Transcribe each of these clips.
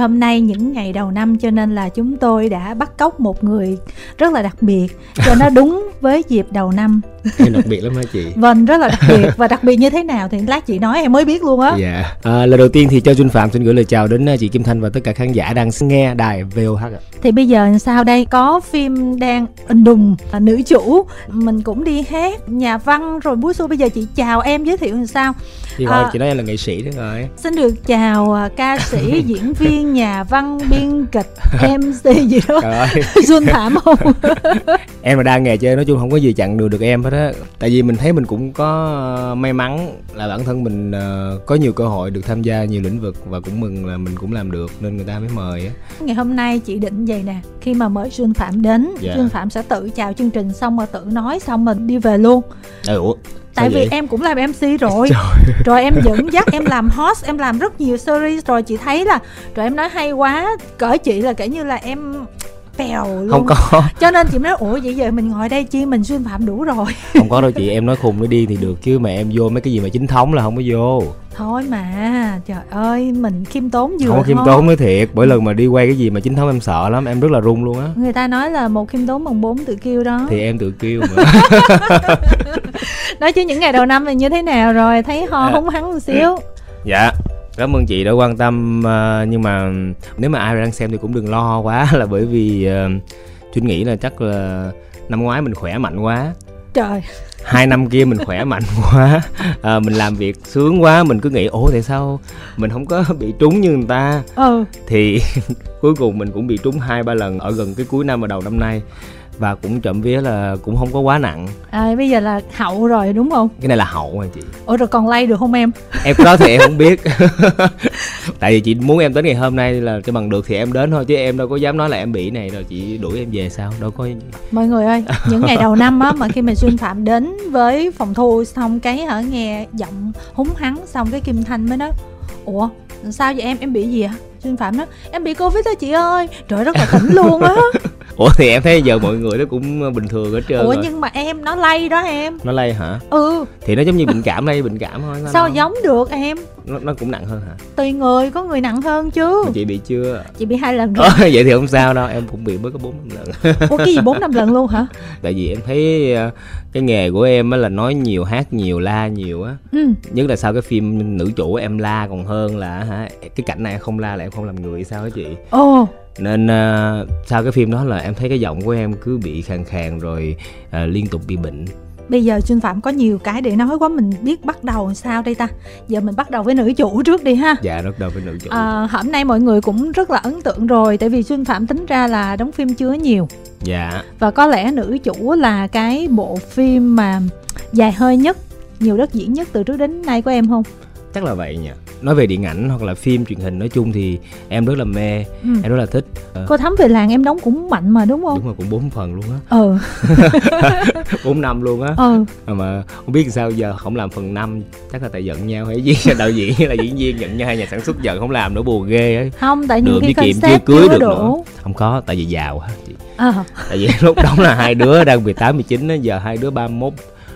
hôm nay những ngày đầu năm cho nên là chúng tôi đã bắt cóc một người rất là đặc biệt cho nó đúng với dịp đầu năm. Em đặc biệt lắm hả chị? Vâng rất là đặc biệt. Và đặc biệt như thế nào thì lát chị nói em mới biết luôn á. Dạ. À, lần đầu tiên thì cho Trinh Phạm xin gửi lời chào đến à, chị Kim Thanh và tất cả khán giả đang nghe đài VOH ạ. Thì bây giờ sao đây? Có phim đang đùng nữ chủ. Mình cũng đi hát nhà văn rồi búa xua bây giờ chị chào em giới thiệu làm sao thì à, chị nói em là nghệ sĩ đó rồi. Xin được chào uh, ca sĩ diễn viên nhà văn biên kịch mc gì đó. Xuân thảm không? Em mà đang nghề chơi nói chung không có gì chặn được được em hết á. Tại vì mình thấy mình cũng có may mắn là bản thân mình uh, có nhiều cơ hội được tham gia nhiều lĩnh vực và cũng mừng là mình cũng làm được nên người ta mới mời á. Ngày hôm nay chị định vậy nè khi mà mời xuân phạm đến dạ. xuân phạm sẽ tự chào chương trình xong rồi tự nói xong mình đi về luôn. Ừ, ủa tại vì em cũng làm mc rồi. Trời. rồi em dẫn dắt em làm host em làm rất nhiều series. Rồi chị thấy là rồi em nói hay quá cỡ chị là kể như là em bèo luôn. Không có. Cho nên chị nói ủa vậy giờ mình ngồi đây chi mình xuyên phạm đủ rồi. Không có đâu chị em nói khùng nó đi thì được. Chứ mà em vô mấy cái gì mà chính thống là không có vô thôi mà trời ơi mình khiêm tốn vừa không khiêm tốn mới thiệt mỗi lần mà đi quay cái gì mà chính thống em sợ lắm em rất là run luôn á. Người ta nói là một khiêm tốn bằng bốn tự kêu đó. Thì em tự kêu mà. Nói chứ những ngày đầu năm thì như thế nào rồi thấy ho à. húng hắn một xíu. Dạ cảm ơn chị đã quan tâm uh, nhưng mà nếu mà ai đang xem thì cũng đừng lo quá là bởi vì uh, Trinh nghĩ là chắc là năm ngoái mình khỏe mạnh quá trời. Hai năm kia mình khỏe mạnh quá. À, mình làm việc sướng quá mình cứ nghĩ ủa tại sao mình không có bị trúng như người ta? Ừ. Thì cuối cùng mình cũng bị trúng hai ba lần ở gần cái cuối năm và đầu năm nay và cũng chậm vía là cũng không có quá nặng. À bây giờ là hậu rồi đúng không? Cái này là hậu rồi chị. Ủa rồi còn lay được không em? Em có thì em không biết. Tại vì chị muốn em đến ngày hôm nay là cho bằng được thì em đến thôi chứ em đâu có dám nói là em bị này rồi chị đuổi em về sao đâu có mọi người ơi những ngày đầu năm á mà khi mà xuyên phạm đến với phòng thu xong cái hở nghe giọng húng hắn xong cái kim thanh mới nói ủa sao vậy em? Em bị gì ạ à? xuyên phạm đó em bị covid đó chị ơi. Trời rất là tỉnh luôn á ủa thì em thấy giờ mọi người nó cũng bình thường hết trơn ủa rồi. nhưng mà em nó lây đó em. Nó lây hả? Ừ. Thì nó giống như bệnh cảm lây bệnh cảm thôi sao đâu. giống được em? Nó, nó cũng nặng hơn hả? Tùy người có người nặng hơn chứ. Mà chị bị chưa? Chị bị hai lần rồi. Ờ, vậy thì không sao đâu em cũng bị mới có bốn năm lần. Ủa cái gì bốn năm lần luôn hả? Tại vì em thấy ờ, cái nghề của em á là nói nhiều hát nhiều la nhiều á. Ừ. nhất là sau cái phim nữ chủ em la còn hơn là hả cái cảnh này không la là em không làm người sao hả chị? Ồ. Nên uh, sau cái phim đó là em thấy cái giọng của em cứ bị khàn khàn rồi uh, liên tục bị bệnh bây giờ Trinh Phạm có nhiều cái để nói quá mình biết bắt đầu sao đây ta? Giờ mình bắt đầu với nữ chủ trước đi ha. Dạ bắt đầu với nữ chủ. À, hôm nay mọi người cũng rất là ấn tượng rồi tại vì Trinh Phạm tính ra là đóng phim chưa nhiều. Dạ. Và có lẽ nữ chủ là cái bộ phim mà dài hơi nhất nhiều đất diễn nhất từ trước đến nay của em không? Chắc là vậy nhỉ nói về điện ảnh hoặc là phim truyền hình nói chung thì em rất là mê ừ. em rất là thích. Ờ. cô thắm về làng em đóng cũng mạnh mà đúng không? Đúng rồi cũng bốn phần luôn á. Ừ. Bốn năm luôn á. Ừ. Mà không biết sao giờ không làm phần năm chắc là tại giận nhau hay gì đạo diễn hay là diễn viên giận nhau hay nhà sản xuất giận không làm nữa buồn ghê ấy không tại những cái kiệm chưa cưới được đủ. nữa. Không có tại vì giàu hả chị. À. tại vì lúc đó là hai đứa đang 18 19 á giờ hai đứa 31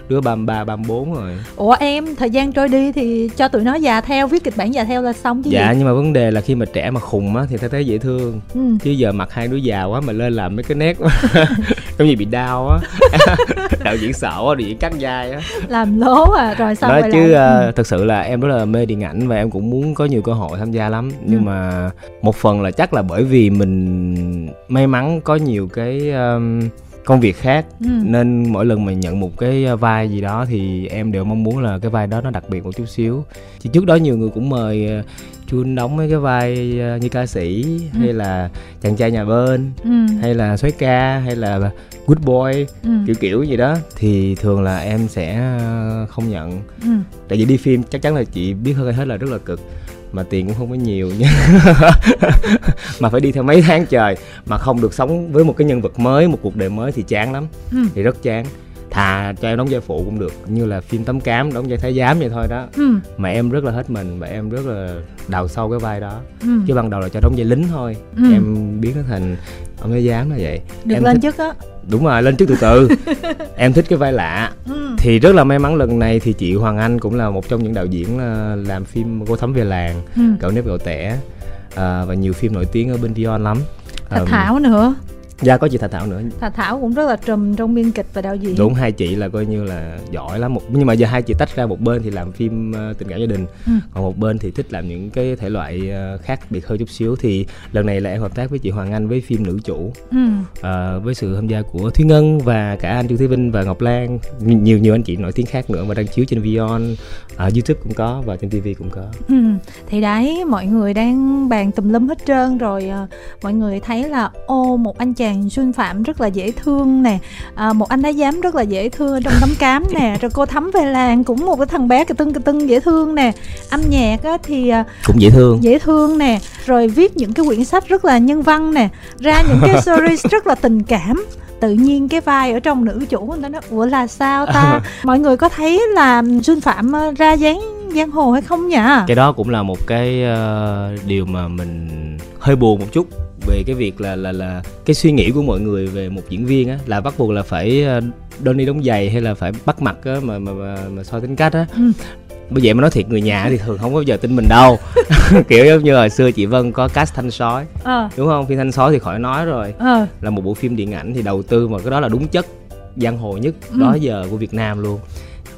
đứa 33, 34 rồi Ủa em, thời gian trôi đi thì cho tụi nó già theo, viết kịch bản già theo là xong chứ Dạ gì? nhưng mà vấn đề là khi mà trẻ mà khùng á thì ta thấy dễ thương ừ. Chứ giờ mặt hai đứa già quá mà lên làm mấy cái nét giống như bị đau á đạo diễn sợ á đạo diễn cắt dai á làm lố à rồi sao đó chứ uh, ừ. thật sự là em rất là mê điện ảnh và em cũng muốn có nhiều cơ hội tham gia lắm nhưng ừ. mà một phần là chắc là bởi vì mình may mắn có nhiều cái um, công việc khác ừ. nên mỗi lần mà nhận một cái vai gì đó thì em đều mong muốn là cái vai đó nó đặc biệt một chút xíu thì trước đó nhiều người cũng mời ờ, chun đóng mấy cái vai ờ, như ca sĩ ừ. hay là chàng trai nhà bên ừ. hay là soái ca hay là good boy ừ. kiểu kiểu gì đó thì thường là em sẽ không nhận ừ. tại vì đi phim chắc chắn là chị biết hơn hết là rất là cực mà tiền cũng không có nhiều nha. Mà phải đi theo mấy tháng trời mà không được sống với một cái nhân vật mới một cuộc đời mới thì chán lắm. Ừ. thì rất chán thà cho em đóng vai phụ cũng được như là phim tấm cám đóng vai thái giám vậy thôi đó ừ. mà em rất là hết mình và em rất là đào sâu cái vai đó ừ. chứ ban đầu là cho đóng vai lính thôi ừ. em biến nó thành ông thái giám là vậy được em lên thích... chức á đúng rồi lên chức từ từ em thích cái vai lạ ừ. thì rất là may mắn lần này thì chị hoàng anh cũng là một trong những đạo diễn ờ, làm phim cô thấm về làng ừ. cậu nếp cậu tẻ à, và nhiều phim nổi tiếng ở bên Dion lắm um, Thảo nữa dạ có chị Thà Thảo nữa. Thà Thảo cũng rất là trùm trong biên kịch và đạo diễn. Đúng hai chị là coi như là giỏi lắm. Một nhưng mà giờ hai chị tách ra một bên thì làm phim uh, tình cảm gia đình. Ừ. còn một bên thì thích làm những cái thể loại uh, khác biệt hơn chút xíu. Thì lần này là em hợp tác với chị Hoàng Anh với phim nữ chủ. Ừ. uh, với sự tham gia của Thúy Ngân và cả anh Trương Thế Vinh và Ngọc Lan. Nhiều nhiều anh chị nổi tiếng khác nữa và đang chiếu trên Vion. Uh, YouTube cũng có và trên TV cũng có. Ừ. thì đấy mọi người đang bàn tùm lum hết trơn rồi uh, mọi người thấy là ô một anh chàng Xuân Phạm rất là dễ thương nè. À, một anh thái giám rất là dễ thương trong tấm cám nè. Rồi cô thắm về làng cũng một cái thằng bé cái tưng cái tưng dễ thương nè. Âm nhạc á, thì à, cũng dễ thương. dễ thương nè. Rồi viết những cái quyển sách rất là nhân văn nè. Ra những cái series rất là tình cảm. Tự nhiên cái vai ở trong nữ chủ người ta nói ủa là sao ta? Mọi người có thấy là Xuân Phạm à, ra dáng giang hồ hay không nhỉ? Cái đó cũng là một cái uh, điều mà mình hơi buồn một chút về cái việc là là là cái suy nghĩ của mọi người về một diễn viên á là bắt buộc là phải ờ, đôi đi đóng giày hay là phải bắt mặt á mà mà mà, mà soi tính cách á ừ. bây giờ mà nói thiệt người nhà thì thường không có bao giờ tin mình đâu kiểu giống như hồi xưa chị vân có cast thanh sói à. đúng không phim thanh sói thì khỏi nói rồi à. là một bộ phim điện ảnh thì đầu tư mà cái đó là đúng chất giang hồ nhất ừ. đó giờ của việt nam luôn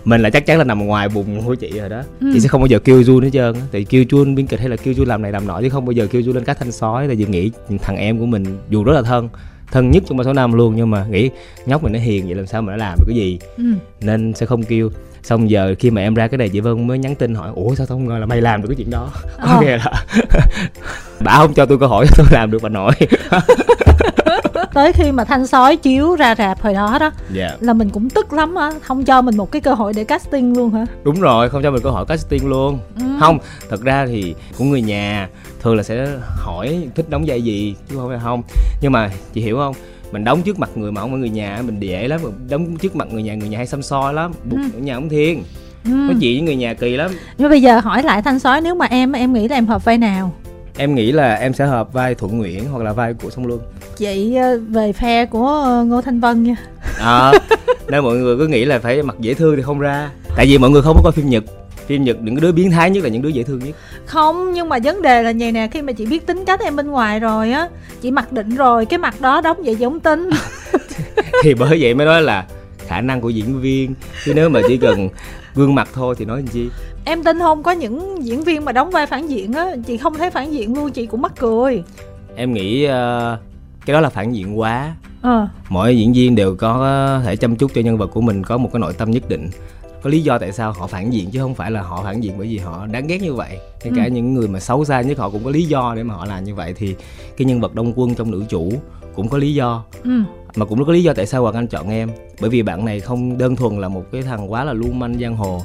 mình là chắc chắn là nằm ngoài vùng của chị rồi đó. Ừ. chị sẽ không bao giờ kêu Jun hết trơn tại kêu Jun biên kịch hay là kêu Jun làm này làm nọ chứ không bao giờ kêu Jun lên các thanh sói. Tại vì nghĩ thằng em của mình dù rất là thân thân nhất trong ba số năm luôn nhưng mà nghĩ nhóc mình nó hiền vậy làm sao mà nó làm được cái gì. Ừ. nên sẽ không kêu. Xong giờ khi mà em ra cái này chị vân mới nhắn tin hỏi ủa sao không ngờ là mày làm được cái chuyện đó? Có nghe là bà không cho tôi câu hỏi tôi làm được bà nội tới khi mà thanh sói chiếu ra rạp hồi đó đó yeah. Dạ. là mình cũng tức lắm á không cho mình một cái cơ hội để casting luôn hả đúng rồi không cho mình cơ hội casting luôn ừ. không thật ra thì của người nhà thường là sẽ hỏi thích đóng vai gì chứ không phải không nhưng mà chị hiểu không mình đóng trước mặt người mà phải người nhà mình dễ lắm đóng trước mặt người nhà người nhà hay xăm soi lắm buộc ừ. ở nhà ông thiên ừ. nói chuyện với người nhà kỳ lắm nhưng bây giờ hỏi lại thanh sói nếu mà em em nghĩ là em hợp vai nào em nghĩ là em sẽ hợp vai thuận nguyễn hoặc là vai của sông luân chị ờ, về phe của ờ, ngô thanh vân nha. À, nên mọi người cứ nghĩ là phải mặt dễ thương thì không ra. Tại vì mọi người không có coi phim nhật. Phim nhật những đứa biến thái nhất là những đứa dễ thương nhất. Không nhưng mà vấn đề là vậy nè khi mà chị biết tính cách em bên ngoài rồi á chị mặc định rồi cái mặt đó đóng vậy giống tin thì bởi vậy mới nói là khả năng của diễn viên. Chứ nếu mà chỉ cần gương mặt thôi thì nói làm chi? Em tin không có những diễn viên mà đóng vai phản diện á chị không thấy phản diện luôn chị cũng mắc cười. Em nghĩ uh, cái đó là phản diện quá à. mỗi diễn viên đều có thể chăm chút cho nhân vật của mình có một cái nội tâm nhất định. Có lý do tại sao họ phản diện chứ không phải là họ phản diện bởi vì họ đáng ghét như vậy. Ngay cả ừ. những người mà xấu xa nhất họ cũng có lý do để mà họ làm như vậy. Thì cái nhân vật đông quân trong nữ chủ cũng có lý do. Ừ. mà cũng có lý do tại sao hoàng anh chọn em. Bởi vì bạn này không đơn thuần là một cái thằng quá là lưu manh giang hồ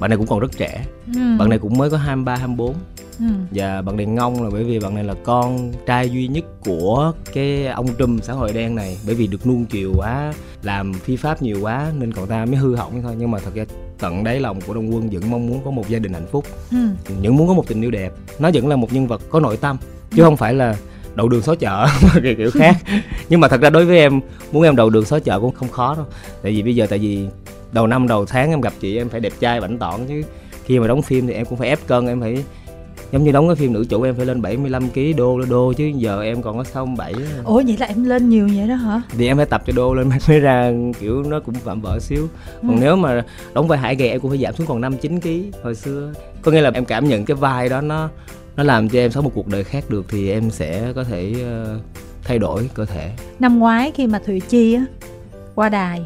bạn này cũng còn rất trẻ ừ. bạn này cũng mới có 23 24 ừ. và bạn này ngông là bởi vì bạn này là con trai duy nhất của cái ông trùm xã hội đen này bởi vì được nuông chiều quá làm phi pháp nhiều quá nên cậu ta mới hư hỏng thôi nhưng mà thật ra tận đáy lòng của đông quân vẫn mong muốn có một gia đình hạnh phúc ừ. vẫn muốn có một tình yêu đẹp nó vẫn là một nhân vật có nội tâm chứ ừ. không phải là đầu đường xó chợ kiểu kiểu khác nhưng mà thật ra đối với em muốn em đầu đường xó chợ cũng không khó đâu tại vì bây giờ tại vì đầu năm đầu tháng em gặp chị em phải đẹp trai bảnh tọn chứ. Khi mà đóng phim thì em cũng phải ép cân em phải giống như đóng cái phim nữ chủ em phải lên 75 kg đô lên đô chứ giờ em còn có sáu bảy. Ủa vậy là em lên nhiều vậy đó hả? Thì em phải tập cho đô lên mới ra kiểu nó cũng vạm vỡ xíu. Còn ừ. nếu mà đóng vai hải gầy em cũng phải giảm xuống còn năm chín kg hồi xưa. Có nghĩa là em cảm nhận cái vai đó nó nó làm cho em sống một cuộc đời khác được thì em sẽ có thể uh, thay đổi cơ thể. Năm ngoái khi mà thùy chi á qua đài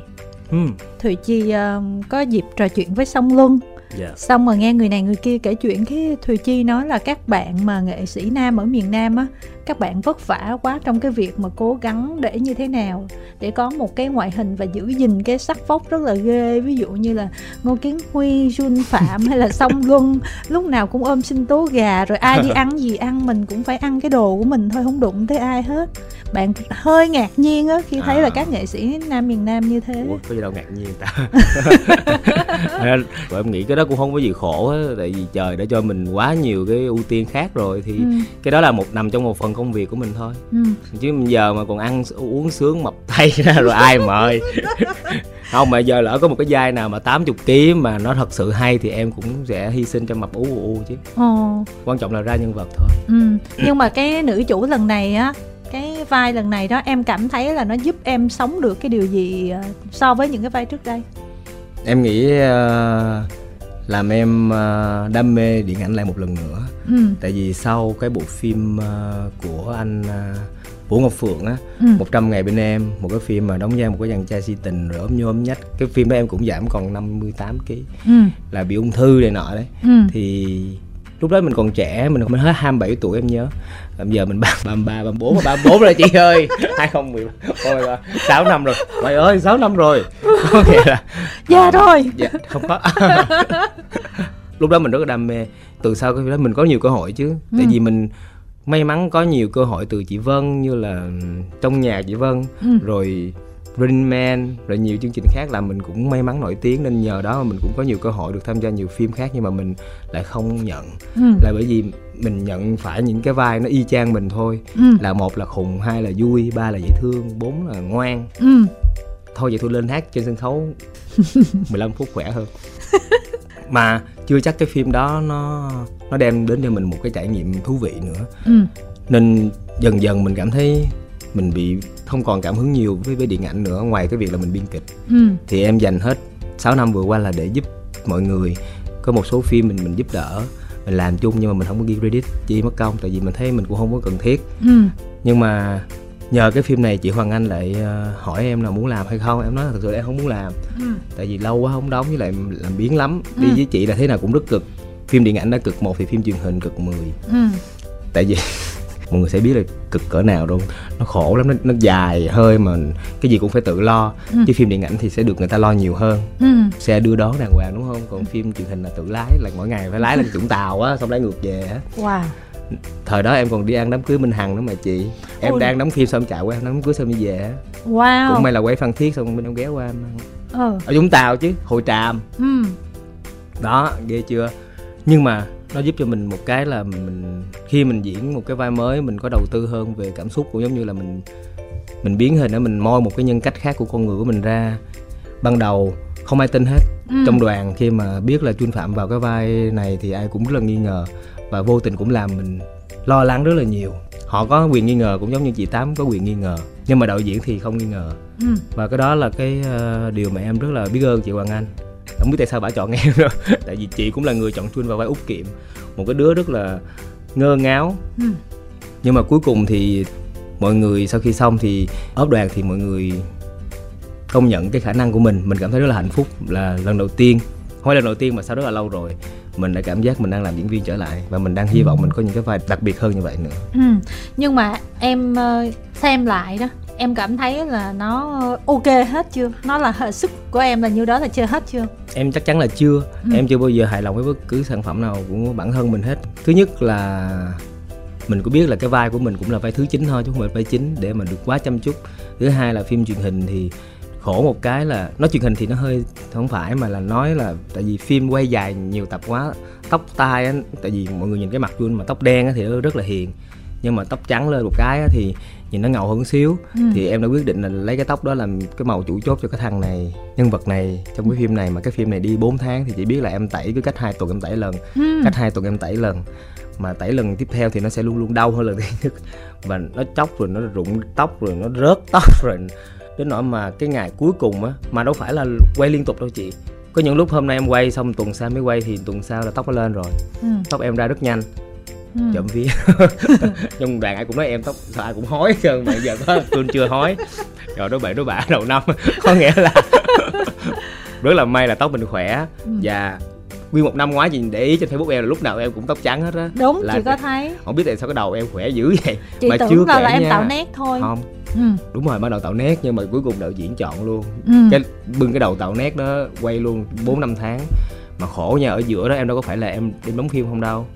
ừ. thùy chi uh, có dịp trò chuyện với song luân yeah. Dạ. xong rồi nghe người này người kia kể chuyện cái thùy chi nói là các bạn mà nghệ sĩ nam ở miền nam á các bạn vất vả quá trong cái việc mà cố gắng để như thế nào để có một cái ngoại hình và giữ gìn cái sắc vóc rất là ghê ví dụ như là ngô kiến huy jun phạm hay là song luân lúc nào cũng ôm sinh tố gà rồi ai đi ăn gì ăn mình cũng phải ăn cái đồ của mình thôi không đụng tới ai hết bạn hơi ngạc nhiên á khi thấy à. là các nghệ sĩ nam miền nam như thế Ủa, có gì đâu ngạc nhiên ta rồi em nghĩ cái đó cũng không có gì khổ hết tại vì trời đã cho mình quá nhiều cái ưu tiên khác rồi thì ừ. cái đó là một nằm trong một phần công việc của mình thôi ừ. chứ giờ mà còn ăn uống sướng mập tay ra rồi ai mời không mà giờ lỡ có một cái vai nào mà 80 kg mà nó thật sự hay thì em cũng sẽ hy sinh cho mập ú u chứ Ồ. quan trọng là ra nhân vật thôi ừ. nhưng mà cái nữ chủ lần này á cái vai lần này đó em cảm thấy là nó giúp em sống được cái điều gì ờ, so với những cái vai trước đây em nghĩ uh, làm em uh, đam mê điện ảnh lại một lần nữa ừ. tại vì sau cái bộ phim uh, của anh uh, Vũ Ngọc Phượng á, ừ. 100 ngày bên em, một cái phim mà đóng vai một cái chàng trai si tình rồi ốm nhôm nhách. Cái phim đó em cũng giảm còn 58 kg. Ừ. Là bị ung thư này nọ đấy. Ừ. Thì lúc đó mình còn trẻ mình mới hết 27 tuổi em nhớ bây giờ mình ba ba ba ba bốn ba bốn rồi chị ơi. hai không mười sáu năm rồi. Mày ơi sáu năm rồi. Có nghĩa là già rồi dạ không có. Lúc đó mình rất là đam mê. Từ sau cái đó mình có nhiều cơ hội chứ. Ừ. tại vì mình may mắn có nhiều cơ hội từ chị Vân như là trong nhà chị Vân. Ừ. rồi Running Man rồi nhiều chương trình khác là mình cũng may mắn nổi tiếng nên nhờ đó mà mình cũng có nhiều cơ hội được tham gia nhiều phim khác nhưng mà mình lại không nhận ừ. là bởi vì mình nhận phải những cái vai nó y chang mình thôi ừ. là một là khùng hai là vui ba là dễ thương bốn là ngoan ừ. thôi vậy thôi lên hát trên sân khấu 15 phút khỏe hơn mà chưa chắc cái phim đó nó nó đem đến cho mình một cái trải nghiệm thú vị nữa ừ. nên dần dần mình cảm thấy mình bị không còn cảm hứng nhiều với với điện ảnh nữa ngoài cái việc là mình biên kịch ừ. thì em dành hết 6 năm vừa qua là để giúp mọi người có một số phim mình mình giúp đỡ mình làm chung nhưng mà mình không có ghi credit chi mất công tại vì mình thấy mình cũng không có cần thiết ừ. nhưng mà nhờ cái phim này chị Hoàng Anh lại uh, hỏi em là muốn làm hay không em nói là thật sự em không muốn làm ừ. tại vì lâu quá không đóng với lại làm biến lắm ừ. đi với chị là thế nào cũng rất cực phim điện ảnh đã cực một thì phim truyền hình cực 10 ừ. tại vì mọi người sẽ biết là cực cỡ nào luôn nó khổ lắm nó, nó dài hơi mà cái gì cũng phải tự lo. Ừ. chứ phim điện ảnh thì sẽ được người ta lo nhiều hơn. Ừ. xe đưa đón đàng hoàng đúng không? Còn phim truyền hình là tự lái là mỗi ngày phải lái lên vũng tàu á xong lái ngược về á. Wow. Thời đó em còn đi ăn đám cưới minh hằng nữa mà chị. Em Ôi. đang đóng phim xong chạy qua đám cưới xong đi về wow. Cũng may là quay phan thiết xong bên em ghé qua em ờ. ở vũng tàu chứ hội tràm. Ừ. đó ghê chưa? Nhưng mà nó giúp cho mình một cái là mình khi mình diễn một cái vai mới mình có đầu tư hơn về cảm xúc cũng giống như là mình mình biến hình để mình moi một cái nhân cách khác của con người của mình ra. Ban đầu không ai tin hết. Ừ. trong đoàn khi mà biết là chuyên phạm vào cái vai này thì ai cũng rất là nghi ngờ và vô tình cũng làm mình lo lắng rất là nhiều. Họ có quyền nghi ngờ cũng giống như chị tám có quyền nghi ngờ nhưng mà đạo diễn thì không nghi ngờ. Ừ. và cái đó là cái uh, điều mà em rất là biết ơn chị hoàng anh không biết tại sao bà chọn em đâu. Tại vì chị cũng là người chọn chun vào vai út kiệm. Một cái đứa rất là ngơ ngáo. Ừ. nhưng mà cuối cùng thì mọi người sau khi xong thì ốp đoàn thì mọi người công nhận cái khả năng của mình. Mình cảm thấy rất là hạnh phúc là lần đầu tiên. Không phải lần đầu tiên mà sau rất là lâu rồi mình đã cảm giác mình đang làm diễn viên trở lại và mình đang hy vọng mình có những cái vai đặc biệt hơn như vậy nữa. Ừ. nhưng mà em ờ, xem lại đó em cảm thấy là nó ok hết chưa? Nó là hệ sức của em là như đó là chưa hết chưa? Em chắc chắn là chưa. Ừ. em chưa bao giờ hài lòng với bất cứ sản phẩm nào của bản thân mình hết. Thứ nhất là mình cũng biết là cái vai của mình cũng là vai thứ chín thôi chứ không phải vai chính để mà được quá chăm chút. Thứ hai là phim truyền hình thì khổ một cái là nói truyền hình thì nó hơi không phải mà là nói là tại vì phim quay dài nhiều tập quá tóc tai á tại vì mọi người nhìn cái mặt Jun mà tóc đen á thì nó rất là hiền nhưng mà tóc trắng lên một cái á thì nhìn nó ngầu hơn xíu. Ừ. thì em đã quyết định là lấy cái tóc đó làm cái màu chủ chốt cho cái thằng này nhân vật này trong cái phim này. Mà cái phim này đi 4 tháng thì chỉ biết là em tẩy cứ cách hai tuần em tẩy lần ừ. cách hai tuần em tẩy lần. Mà tẩy lần tiếp theo thì nó sẽ luôn luôn đau hơn lần thứ nhất. Và nó chóc rồi nó rụng tóc rồi nó rớt tóc rồi. Đến nỗi mà cái ngày cuối cùng á mà đâu phải là quay liên tục đâu chị. Có những lúc hôm nay em quay xong tuần sau mới quay thì tuần sau là tóc nó lên rồi. Ừ. tóc em ra rất nhanh ừ. chậm vía. Nhưng đoàn ai cũng nói em tóc sao ai cũng hói cơ mà giờ có tôi chưa hói. Rồi đó bể đó bả đầu năm. Có nghĩa là rất là may là tóc mình khỏe. Ừ. và nguyên một năm ngoái chị để ý trên facebook em là lúc nào em cũng tóc trắng hết á. Đúng là chị có thấy. không biết tại sao cái đầu em khỏe dữ vậy chị mà tưởng chưa là, là em nha. tạo nét thôi. Không. Ừ. đúng rồi bắt đầu tạo nét nhưng mà cuối cùng đạo diễn chọn luôn. Ừ. cái bưng cái đầu tạo nét đó quay luôn bốn năm tháng. Mà khổ nha ở giữa đó em đâu có phải là em đem đóng phim không đâu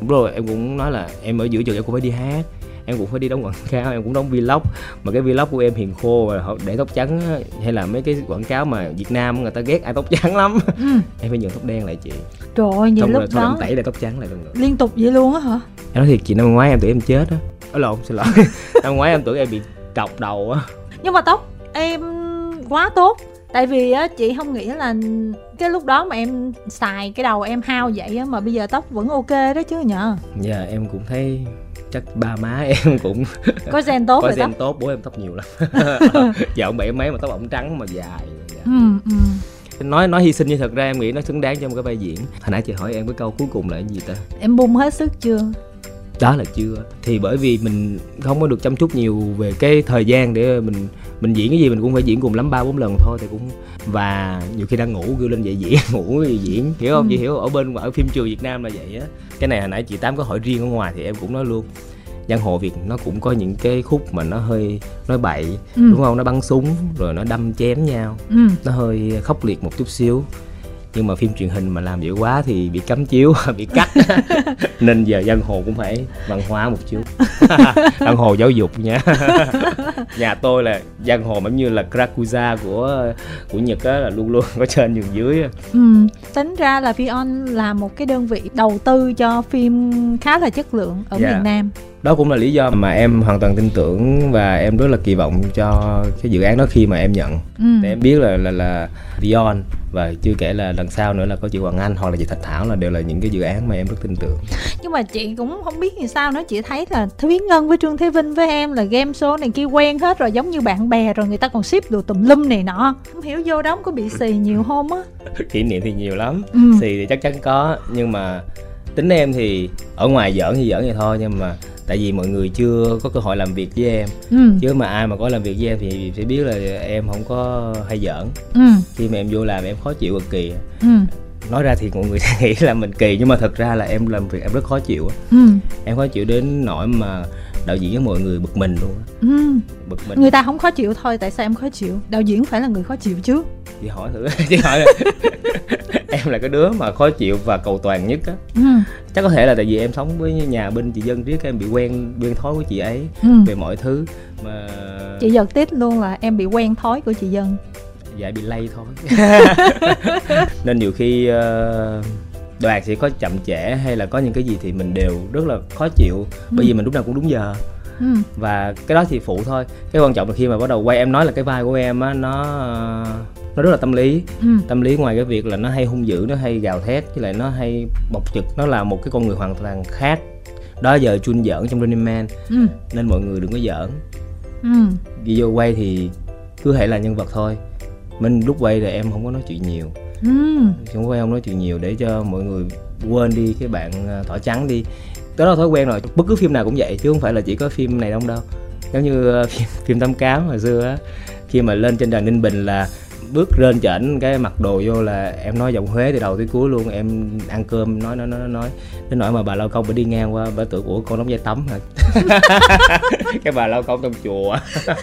đúng rồi em cũng nói là em ở giữa trường em cũng phải đi hát. Em cũng phải đi đóng quảng cáo em cũng đóng vlog. Mà cái vlog của em hiền khô và để tóc trắng hay là mấy cái quảng cáo mà việt nam người ta ghét ai tóc trắng lắm. Ừ. em phải nhường tóc đen lại chị. Trời ơi nhiều lúc đó em tẩy lại tóc trắng lại lần nữa. liên tục vậy luôn á hả? Em nói thiệt chị năm ngoái em tưởng em chết á. Ở lộn xin lỗi. Năm ngoái em tưởng em bị trọc đầu á. Nhưng mà tóc em quá tốt tại vì á chị không nghĩ là cái lúc đó mà em xài cái đầu em hao vậy á mà bây giờ tóc vẫn ok đó chứ nhở dạ em cũng thấy chắc ba má em cũng có gen tốt có gen tóc. tốt bố em tóc nhiều lắm. Giờ ông bảy mấy mà tóc ổng trắng mà dài ừ, ừ. nói nói hy sinh như thật ra em nghĩ nó xứng đáng trong cái vai diễn. Hồi nãy chị hỏi em cái câu cuối cùng là cái gì ta? Em bung hết sức chưa đó là chưa. Thì bởi vì mình không có được chăm chút nhiều về cái thời gian để mình mình diễn cái gì mình cũng phải diễn cùng lắm ba bốn lần thôi thì cũng và nhiều khi đang ngủ kêu lên dậy diễn ngủ thì diễn. Hiểu không? Ừ. chị hiểu ở bên ở phim trường việt nam là vậy á. Cái này hồi nãy chị tám có hỏi riêng ở ngoài thì em cũng nói luôn. Giang hồ việt nó cũng có những cái khúc mà nó hơi nói bậy ừ. đúng không? Nó bắn súng rồi nó đâm chém nhau. Ừ. nó hơi khốc liệt một chút xíu nhưng mà phim truyền hình mà làm vậy quá thì bị cấm chiếu bị cắt nên giờ dân hồ cũng phải văn hóa một chút dân hồ giáo dục nha nhà tôi là dân hồ giống như là Krakuza của của Nhật á là luôn luôn có trên nhường dưới ừ, tính ra là Vion là một cái đơn vị đầu tư cho phim khá là chất lượng ở yeah. Dạ. miền Nam đó cũng là lý do mà em hoàn toàn tin tưởng và em rất là kỳ vọng cho cái dự án đó khi mà em nhận. Ừ. để em biết là là là Vion và chưa kể là lần sau nữa là có chị Hoàng Anh hoặc là chị Thạch Thảo là đều là những cái dự án mà em rất tin tưởng. Nhưng mà chị cũng không biết như sao nữa chị thấy là Thúy Ngân với Trương Thế Vinh với em là game show này kia quen hết rồi giống như bạn bè rồi người ta còn ship đồ tùm lum này nọ. Không hiểu vô đó có bị xì nhiều không á. Kỷ niệm thì nhiều lắm. Ừ. xì thì chắc chắn có nhưng mà tính em thì ở ngoài giỡn thì giỡn vậy thôi nhưng mà tại vì mọi người chưa có cơ hội làm việc với em ừ. chứ mà ai mà có làm việc với em thì sẽ biết là em không có hay giỡn ừ. khi mà em vô làm em khó chịu cực kỳ ừ. nói ra thì mọi người sẽ nghĩ là mình kỳ nhưng mà thật ra là em làm việc em rất khó chịu ừ. em khó chịu đến nỗi mà đạo diễn với mọi người bực mình luôn ừ. bực mình người ta không khó chịu thôi tại sao em khó chịu đạo diễn phải là người khó chịu chứ chị hỏi thử chị hỏi em là cái đứa mà khó chịu và cầu toàn nhất á ừ. chắc có thể là tại vì em sống với nhà bên chị dân riết em bị quen quen thói của chị ấy ừ. về mọi thứ mà chị giật tít luôn là em bị quen thói của chị dân dạ bị lây thôi nên nhiều khi uh, đoàn sẽ có chậm trễ hay là có những cái gì thì mình đều rất là khó chịu ừ. bởi vì mình lúc nào cũng đúng giờ ừ. và cái đó thì phụ thôi cái quan trọng là khi mà bắt đầu quay em nói là cái vai của em á nó nó rất là tâm lý. Ừ. tâm lý ngoài cái việc là nó hay hung dữ nó hay gào thét với lại nó hay bộc trực nó là một cái con người hoàn toàn khác. Đó giờ chun giỡn trong Running Man. Ừ. nên mọi người đừng có giỡn. Ừ. vô quay thì cứ thể là nhân vật thôi. Mình lúc quay thì em không có nói chuyện nhiều. Ừ. không quay không nói chuyện nhiều để cho mọi người quên đi cái bạn à, thỏ trắng đi. Đó là thói quen rồi. Bất cứ phim nào cũng vậy chứ không phải là chỉ có phim này đâu đâu. Giống như uh, phim, phim tâm cám hồi xưa á khi mà lên trên đàn ninh bình là bước lên chảnh cái mặc đồ vô là em nói giọng huế từ đầu tới cuối luôn em ăn cơm nói nói nói nói đến nỗi mà bà lao công bà đi ngang qua bà tưởng của con đóng dây tắm hả? Cái bà lao công trong chùa.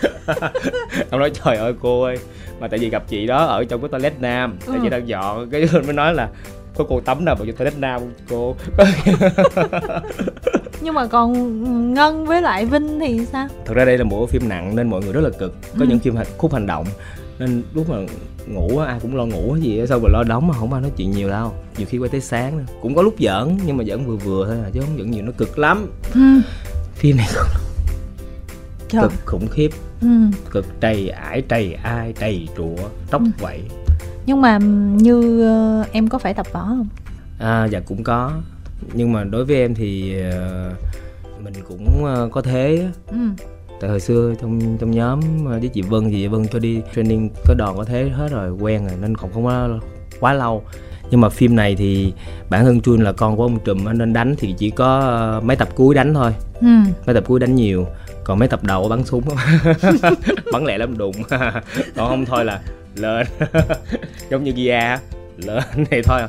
Ông nói trời ơi cô ơi mà tại vì gặp chị đó ở trong cái toilet nam tại ừ. chị đang dọn. Cái mới nói là có cô tắm nào vào cho toilet nam cô? Nhưng mà còn ngân với lại vinh thì sao? Thật ra đây là một bộ phim nặng nên mọi người rất là cực. Có ừ. những phim khúc hành động nên lúc mà ngủ ai cũng lo ngủ gì á xong rồi lo đóng mà không ai nói chuyện nhiều đâu. Nhiều khi quay tới sáng nữa. cũng có lúc giỡn nhưng mà giỡn vừa vừa thôi à chứ không giỡn nhiều nó cực lắm. Ừ. phim này cực, cực khủng khiếp. Ừ. cực trầy ải trầy ai trầy trụa tóc ừ. vậy nhưng mà như uh, em có phải tập võ không? À dạ cũng có. Nhưng mà đối với em thì uh, mình cũng uh, có thế ừ tại hồi xưa trong trong nhóm ờ, với chị Vân thì chị Vân cho đi training có đòn có thế hết rồi quen rồi nên không không có quá lâu. Nhưng mà phim này thì bản thân Chun là con của ông trùm nên đánh thì chỉ có ờ, mấy tập cuối đánh thôi. Ừ. mấy tập cuối đánh nhiều còn mấy tập đầu bắn súng. Bắn lẹ lắm đụng. Còn không thôi là lên. Giống như Gia lên thì thôi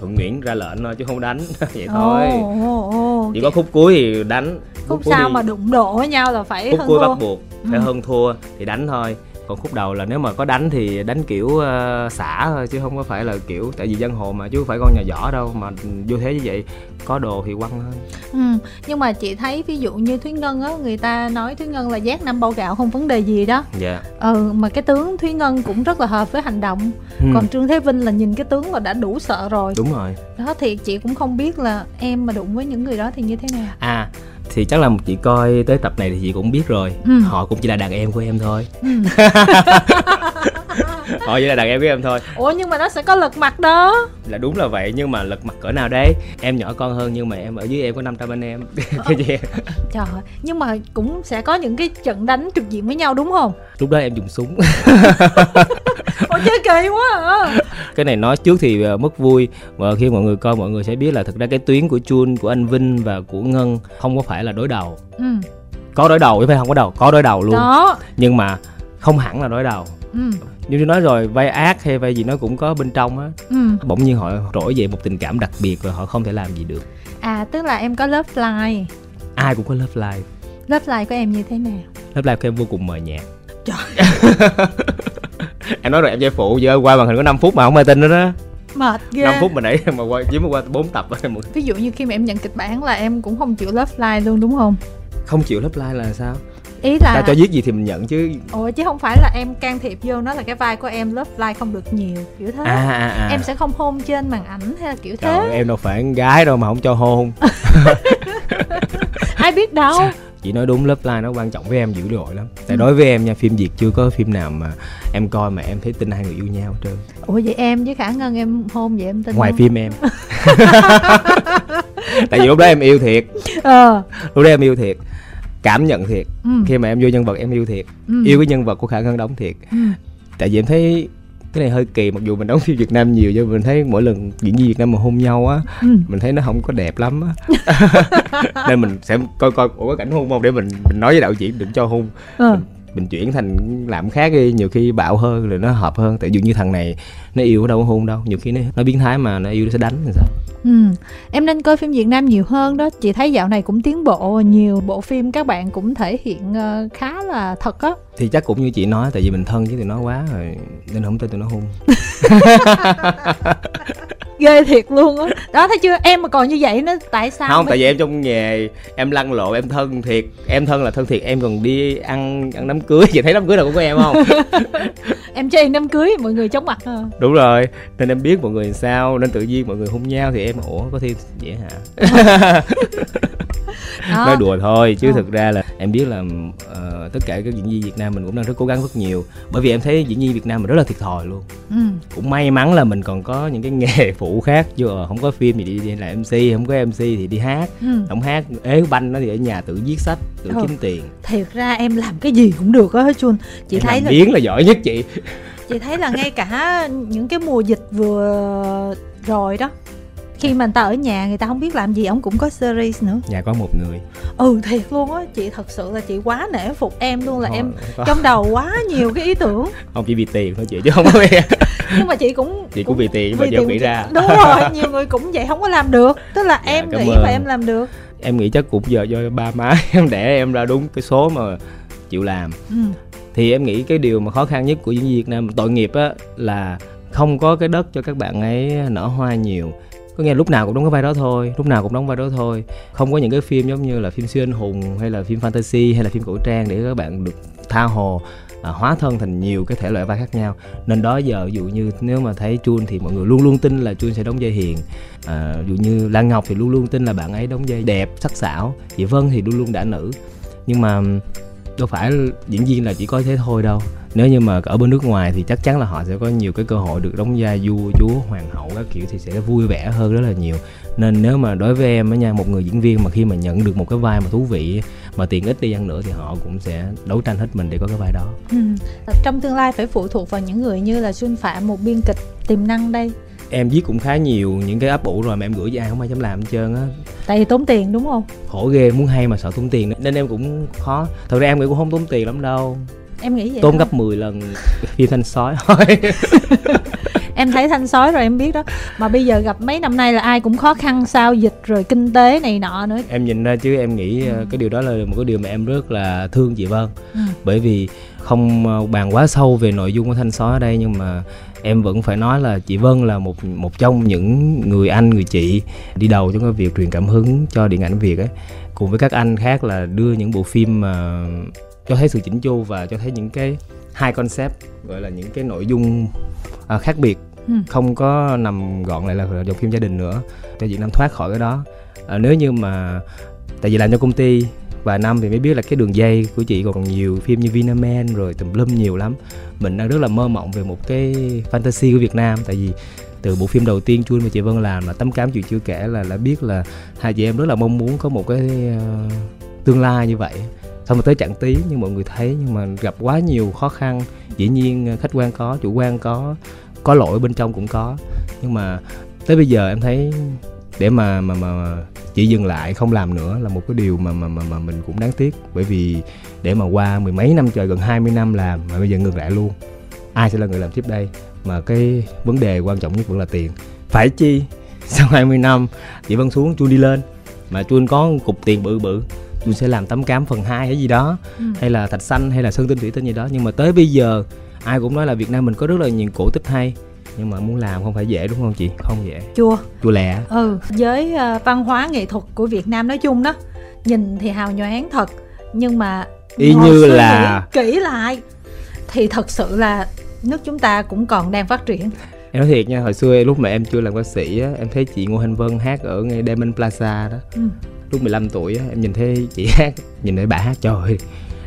thuận miễn ra lệnh thôi chứ không đánh. Vậy thôi. Oh, oh, oh, chỉ có khúc cuối thì đánh khúc, khúc đi... mà đụng độ với nhau là phải khúc cuối thua. bắt buộc phải ừ. hơn thua thì đánh thôi. Còn khúc đầu là nếu mà có đánh thì đánh kiểu uh, xả thôi chứ không có phải là kiểu tại vì dân hồ mà chứ không phải con nhà võ đâu mà vô thế như vậy có đồ thì quăng thôi. Ừ nhưng mà chị thấy ví dụ như thúy ngân á người ta nói thúy ngân là giác năm bao gạo không vấn đề gì đó. Dạ. Ừ mà cái tướng thúy ngân cũng rất là hợp với hành động. Ừ. còn trương thế vinh là nhìn cái tướng là đã đủ sợ rồi. Đúng rồi. Đó thì chị cũng không biết là em mà đụng với những người đó thì như thế nào. À thì chắc là chị coi tới tập này thì chị cũng biết rồi ừ. họ cũng chỉ là đàn em của em thôi ừ. họ chỉ là đàn em của em thôi. Ủa nhưng mà nó sẽ có lật mặt đó. Là đúng là vậy nhưng mà lật mặt cỡ nào đấy? Em nhỏ con hơn nhưng mà em ở dưới em có 500 anh em. Cái gì trời nhưng mà cũng sẽ có những cái trận đánh trực diện với nhau đúng không? Lúc đó em dùng súng. Ủa chơi kỳ quá à. Cái này nói trước thì ờ, mất vui. Và khi mọi người coi mọi người sẽ biết là thực ra cái tuyến của Chun, của anh Vinh và của Ngân Không có phải là đối đầu. Ừ. Có đối đầu chứ phải không có đầu Có đối đầu luôn. Đó. Nhưng mà không hẳn là đối đầu ừ. như tôi nói rồi vai ác hay vai gì nó cũng có bên trong á. Ừ. bỗng nhiên họ trỗi dậy một tình cảm đặc biệt và họ không thể làm gì được. À tức là em có love life ai cũng có love life love life của em như thế nào? Love life của em vô cùng mờ nhạt. Trời. Em nói rồi em chơi phụ giờ qua màn hình có 5 phút mà không ai tin nữa đó. Mệt ghê. 5 phút mà nãy mà qua chỉ mà qua 4 tập ví dụ như khi mà em nhận kịch bản là em cũng không chịu love life luôn đúng không? Không chịu love life là sao ý là ta cho viết gì thì mình nhận chứ. Ủa chứ không phải là em can thiệp vô nó là cái vai của em love life không được nhiều kiểu thế. À, à, à. em sẽ không hôn trên màn ảnh hay là kiểu thế. Trời, em đâu phải con gái đâu mà không cho hôn. Ai biết đâu. Chị nói đúng lớp line nó quan trọng với em dữ dội lắm. Tại ừ. đối với em nha phim việt chưa có phim nào mà em coi mà em thấy tin hai người yêu nhau hết trơn. Ủa vậy em với khả ngân em hôn vậy em tin ngoài không? phim em. Tại vì lúc đó em yêu thiệt. Ờ. lúc đó em yêu thiệt cảm nhận thiệt ừ. khi mà em vô nhân vật em yêu thiệt ừ. yêu cái nhân vật của khả ngân đóng thiệt ừ. tại vì em thấy cái này hơi kỳ mặc dù mình đóng phim Việt Nam nhiều nhưng mình thấy mỗi lần diễn viên Việt Nam mà hôn nhau á ừ. mình thấy nó không có đẹp lắm á nên mình sẽ coi coi ủa có cảnh hôn không để mình mình nói với đạo diễn đừng cho hôn ừ. mình, mình chuyển thành làm khác đi nhiều khi bạo hơn rồi nó hợp hơn tại dụ như thằng này nó yêu đâu có hôn đâu. Nhiều khi nó nó biến thái mà nó yêu nó sẽ đánh thì sao? Ừ. Em nên coi phim Việt Nam nhiều hơn đó. Chị thấy dạo này cũng tiến bộ Nhiều bộ phim các bạn cũng thể hiện uh, khá là thật á. Thì chắc cũng như chị nói Tại vì mình thân với tụi nó quá rồi Nên không tin tụi nó hung ghê thiệt luôn á. Đó. đó thấy chưa? Em mà còn như vậy nó tại sao không tại vì em trong nghề em lăn lộ em thân thiệt. Em thân là thân thiệt em còn đi ăn ăn đám cưới. Vậy thấy đám cưới nào cũng có em không? Em chơi đám cưới mọi người chống mặt hả đúng rồi nên em biết mọi người sao nên tự nhiên mọi người hung nhau thì em ủa có thêm vậy hả đó. nói đùa thôi chứ ừ. thực ra là em biết là uh, tất cả các diễn viên Việt Nam mình cũng đang rất cố gắng rất nhiều bởi vì em thấy diễn viên Việt Nam mình rất là thiệt thòi luôn ừ. cũng may mắn là mình còn có những cái nghề phụ khác chứ không có phim thì đi, đi làm MC không có MC thì đi hát ừ. không hát ế banh nó thì ở nhà tự viết sách tự ừ. kiếm tiền thiệt ra em làm cái gì cũng được á chun chị em thấy là biến là giỏi nhất chị chị thấy là ngay cả những cái mùa dịch vừa rồi đó khi mà người ta ở nhà người ta không biết làm gì ông cũng có series nữa. Nhà có một người. Ừ thiệt luôn á chị thật sự là chị quá nể phục em luôn là Thôi, em có. trong đầu quá nhiều cái ý tưởng. Không chỉ vì tiền thôi chị chứ không có nhưng mà chị cũng chị cũng vì tiền mà giờ nghĩ ra. Đúng rồi nhiều người cũng vậy không có làm được. Tức là dạ, em nghĩ ơn. và em làm được. Em nghĩ chắc cũng giờ do ba má em đẻ em ra đúng cái số mà chịu làm. Ừ thì em nghĩ cái điều mà khó khăn nhất của diễn viên Việt Nam tội nghiệp á là không có cái đất cho các bạn ấy nở hoa nhiều. Có nghĩa lúc nào cũng đóng cái vai đó thôi lúc nào cũng đóng vai đó thôi. Không có những cái phim giống như là phim siêu anh hùng hay là phim fantasy hay là phim cổ trang để các bạn được tha hồ à, hóa thân thành nhiều cái thể loại vai khác nhau. Nên đó giờ ví dụ như nếu mà thấy chun thì mọi người luôn luôn tin là chun sẽ đóng vai hiền. À, ví dụ như lan ngọc thì luôn luôn tin là bạn ấy đóng vai đẹp sắc sảo. Chị vân thì luôn luôn đã nữ. Nhưng mà đâu phải diễn viên là chỉ có thế thôi đâu. Nếu như mà ở bên nước ngoài thì chắc chắn là họ sẽ có nhiều cái cơ hội được đóng vai vua, chúa, hoàng hậu các kiểu thì sẽ vui vẻ hơn rất là nhiều. Nên nếu mà đối với em á nha, một người diễn viên mà khi mà nhận được một cái vai mà thú vị mà tiền ít đi ăn nữa thì họ cũng sẽ đấu tranh hết mình để có cái vai đó. Ừ. trong tương lai phải phụ thuộc vào những người như là xuân phạm, một biên kịch tiềm năng đây em viết cũng khá nhiều những cái ấp ủ rồi mà em gửi cho ai không ai dám làm hết trơn á. Tại vì tốn tiền đúng không? Khổ ghê muốn hay mà sợ tốn tiền nên em cũng khó. Thật ra em nghĩ cũng không tốn tiền lắm đâu. Em nghĩ vậy tốn gấp 10 lần phim thanh sói thôi. Em thấy thanh sói rồi em biết đó. Mà bây giờ gặp mấy năm nay là ai cũng khó khăn sao dịch rồi kinh tế này nọ nữa. Em nhìn ra chứ em nghĩ ừ. cái điều đó là một cái điều mà em rất là thương chị Vân. Ừ. bởi vì không ờ, bàn quá sâu về nội dung của thanh sói ở đây nhưng mà em vẫn phải nói là chị Vân là một một trong những người anh người chị đi đầu trong cái việc truyền cảm hứng cho điện ảnh Việt ấy. Cùng với các anh khác là đưa những bộ phim mà cho thấy sự chỉnh chu và cho thấy những cái hai concept gọi là những cái nội dung à, khác biệt. Ừ. không có nằm gọn lại là dòng phim gia đình nữa. Cho Việt Nam thoát khỏi cái đó. À, nếu như mà tại vì làm cho công ty và năm thì mới biết là cái đường dây của chị còn nhiều phim như Vinaman rồi tùm lum nhiều lắm. Mình đang rất là mơ mộng về một cái fantasy của Việt Nam tại vì từ bộ phim đầu tiên chui và chị Vân làm là tấm cám chuyện chưa kể là là biết là hai chị em rất là mong muốn có một cái uh, tương lai như vậy. Xong rồi tới chặng tí như mọi người thấy nhưng mà gặp quá nhiều khó khăn. Dĩ nhiên ờ, khách quan có chủ quan có có lỗi bên trong cũng có. Nhưng mà tới bây giờ em thấy để mà mà mà chỉ dừng lại không làm nữa là một cái điều mà mà mà, mà mình cũng đáng tiếc. Bởi vì để mà qua mười mấy năm trời gần 20 năm làm mà bây giờ ngừng lại luôn. Ai sẽ là người làm tiếp đây? Mà cái vấn đề quan trọng nhất vẫn là tiền. Phải chi? Sau 20 năm chị Vân xuống chuông đi lên. Mà chuông có cục tiền bự bự. Chuông sẽ làm tấm cám phần 2 hay gì đó. Ừ. hay là thạch xanh hay là sơn tinh thủy tinh gì đó. Nhưng mà tới bây giờ ai cũng nói là Việt Nam mình có rất là nhiều cổ tích hay nhưng mà muốn làm không phải dễ đúng không chị? Không dễ. Chua. Chua lẹ. Ừ với uh, văn hóa nghệ thuật của việt nam nói chung đó nhìn thì hào nhoáng thật nhưng mà y như là kỹ lại thì thật sự là nước chúng ta cũng còn đang phát triển. Em nói thiệt nha hồi xưa lúc mà em chưa làm ca sĩ á em thấy chị ngô hành vân hát ở ngay diamond plaza đó. Ừ. lúc 15 tuổi á em nhìn thấy chị hát nhìn thấy bà hát trời ơi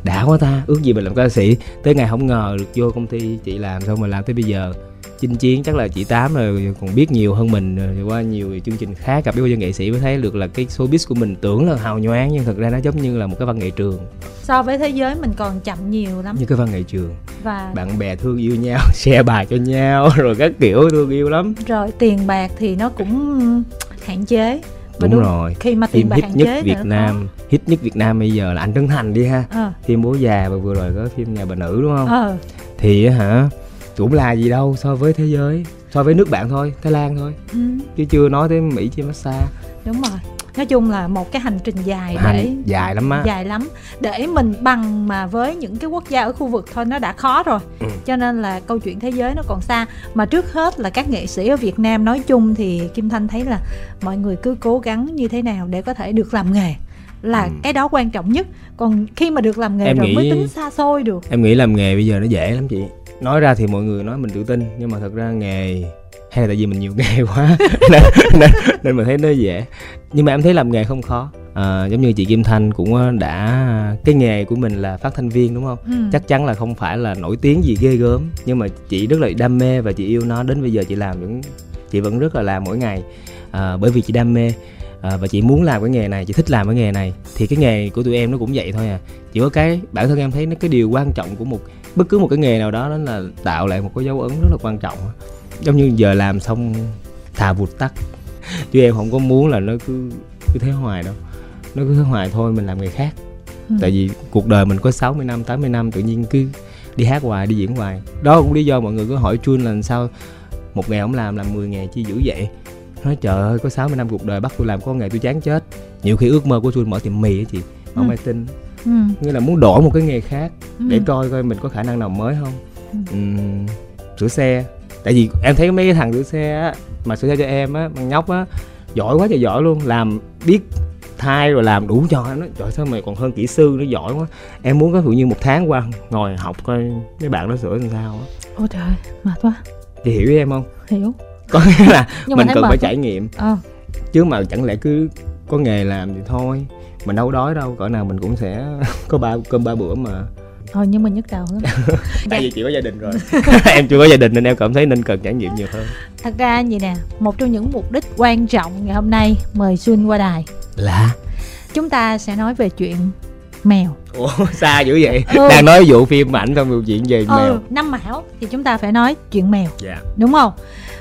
đã quá ta ước gì mình làm ca sĩ. Tới ngày không ngờ được vô công ty chị làm xong mà làm tới bây giờ chinh chiến chắc là chị tám rồi còn biết nhiều hơn mình rồi qua nhiều chương trình khác gặp biết bao nghệ sĩ mới thấy được là cái showbiz của mình tưởng là hào nhoáng nhưng thực ra nó giống như là một cái văn nghệ trường. So với thế giới mình còn chậm nhiều lắm. Như cái văn nghệ trường. Và bạn bè thương yêu nhau share bài cho nhau rồi các kiểu thương yêu lắm. Rồi tiền bạc thì nó cũng hạn chế. Đúng, đúng rồi. khi mà phim hit nhất Việt Nam có. hit nhất Việt Nam bây giờ là anh Trấn Thành đi ha. À. phim bố già và vừa rồi có phim nhà bà nữ đúng không? À. thì hả cũng là gì đâu so với thế giới so với nước bạn thôi thái lan thôi. Ừ. chứ chưa nói tới mỹ chi massage đúng rồi. Nói chung là một cái hành trình dài để dài lắm á. Dài lắm. Để mình bằng mà với những cái quốc gia ở khu vực thôi nó đã khó rồi. Ừ. cho nên là câu chuyện thế giới nó còn xa. Mà trước hết là các nghệ sĩ ở Việt Nam nói chung thì Kim Thanh thấy là mọi người cứ cố gắng như thế nào để có thể được làm nghề là ừ. cái đó quan trọng nhất. Còn khi mà được làm nghề em rồi nghĩ, mới tính xa xôi được. em nghĩ làm nghề bây giờ nó dễ lắm chị nói ra thì mọi người nói mình tự tin nhưng mà thật ra nghề hay là tại vì mình nhiều nghề quá nên, nên, nên mình thấy nó dễ. Nhưng mà em thấy làm nghề không khó. À, giống như chị Kim Thanh cũng đã cái nghề của mình là phát thanh viên đúng không? Ừ. chắc chắn là không phải là nổi tiếng gì ghê gớm nhưng mà chị rất là đam mê và chị yêu nó. Đến bây giờ chị làm những chị vẫn rất là làm mỗi ngày. À, bởi vì chị đam mê. À, và chị muốn làm cái nghề này chị thích làm cái nghề này thì cái nghề của tụi em nó cũng vậy thôi à. Chỉ có cái bản thân em thấy nó cái điều quan trọng của một bất cứ một cái nghề nào đó đó là tạo lại một cái dấu ấn rất là quan trọng. Giống như giờ làm xong thà vụt tắt. Chứ em không có muốn là nó cứ cứ thế hoài đâu. Nó cứ thế hoài thôi mình làm nghề khác. Ừ. tại vì cuộc đời mình có 60 năm 80 năm tự nhiên cứ đi hát hoài đi diễn hoài. Đó cũng lý do mọi người cứ hỏi chun là sao một ngày không làm làm 10 ngày chi dữ vậy? Nói trời ơi có 60 năm cuộc đời bắt tôi làm có ngày tôi chán chết. Nhiều khi ước mơ của tôi mở tiệm mì á chị mà ừ. ai tin ừ. nghĩa là muốn đổi một cái nghề khác ừ. để coi coi mình có khả năng nào mới không? Ừ. uhm, sửa xe. Tại vì em thấy mấy cái thằng sửa xe á mà sửa xe cho em á bằng nhóc á giỏi quá trời giỏi luôn. Làm biết thay rồi làm đủ cho nó. Trời sao mày còn hơn kỹ sư nó giỏi quá. Em muốn có dụ như một tháng qua ngồi học coi mấy bạn nó sửa làm sao á. Ôi trời mệt quá. Chị hiểu với em không? Hiểu. Có nghĩa là mình cần phải trải nghiệm. À. chứ mà chẳng lẽ cứ có nghề làm thì thôi mình đâu đói đâu cỡ nào mình cũng sẽ có ba cơm ba bữa mà. Thôi nhưng mà nhức đầu lắm. Tại vì chị có gia đình rồi. Em chưa có gia đình nên em cảm thấy nên cần trải nghiệm nhiều hơn. Thật ra vậy nè một trong những mục đích quan trọng ngày hôm nay mời xuân qua đài. Là? Chúng ta sẽ nói về chuyện mèo. Ủa xa dữ vậy? Ừ. đang nói vụ phim ảnh xong vụ chuyện về ừ, mèo. năm mão thì chúng ta phải nói chuyện mèo. Yeah. Dạ. đúng không?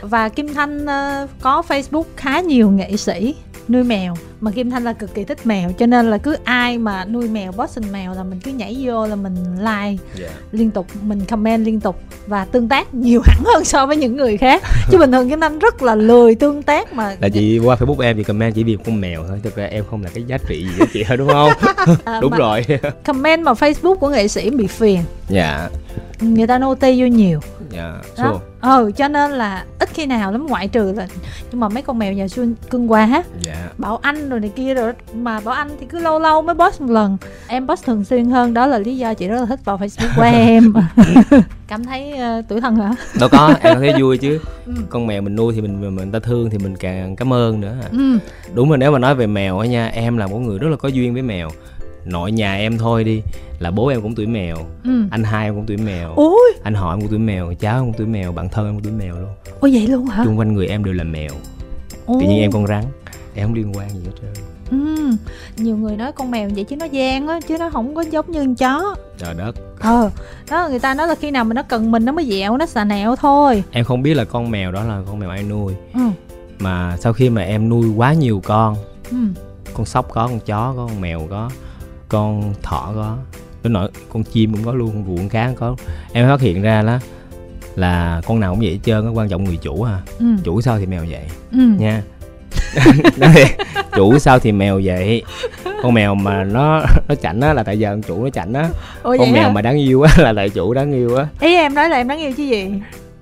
Và kim thanh uh, có facebook khá nhiều nghệ sĩ nuôi mèo. Mà kim thanh là cực kỳ thích mèo cho nên là cứ ai mà nuôi mèo boston mèo là mình cứ nhảy vô là mình like yeah. Dạ. liên tục mình comment liên tục và tương tác nhiều hẳn hơn so với những người khác. Chứ bình thường kim thanh rất là lười tương tác mà là chị qua facebook em thì comment chỉ vì con mèo thôi thực ra em không là cái giá trị gì với chị hết đúng không? À, đúng rồi. comment mà facebook của nghệ sĩ bị phiền. Dạ người ta nô ti vô nhiều. Dạ đó. ừ cho nên là ít khi nào lắm ngoại trừ là nhưng mà mấy con mèo nhà xuân cưng quá á dạ. bảo anh rồi này kia rồi mà bảo anh thì cứ lâu lâu mới post một lần. Em post thường xuyên hơn đó là lý do chị rất là thích vào facebook của em. Cảm thấy uh, tuổi thân hả? Đâu có em thấy vui chứ. Ừ. con mèo mình nuôi thì mình mình ta thương thì mình càng cảm ơn nữa. Ừ. đúng rồi nếu mà nói về mèo á nha em là một người rất là có duyên với mèo. Nội nhà em thôi đi là bố em cũng tuổi mèo ừ. anh hai em cũng tuổi mèo ôi anh họ em cũng tuổi mèo cháu em cũng tuổi mèo bạn thân em cũng tuổi mèo luôn ôi vậy luôn hả chung quanh người em đều là mèo Ồ. tự nhiên em con rắn em không liên quan gì hết trơn ừ. nhiều người nói con mèo vậy chứ nó gian á chứ nó không có giống như con chó trời đất ờ đó người ta nói là khi nào mà nó cần mình nó mới dẹo nó xà nẹo thôi em không biết là con mèo đó là con mèo ai nuôi ừ. mà sau khi mà em nuôi quá nhiều con ừ. con sóc có con chó có con mèo có con thỏ có đến nỗi con chim cũng có luôn con cá cũng có. Em phát hiện ra đó là con nào cũng vậy hết trơn á quan trọng người chủ à. Ừ. chủ sao thì mèo vậy ừ. nha. Nói chủ sao thì mèo vậy. Con mèo mà nó nó chảnh á là tại giờ con chủ nó chảnh á. Con mèo hả? mà đáng yêu á là tại chủ đáng yêu á. Ý em nói là em đáng yêu chứ gì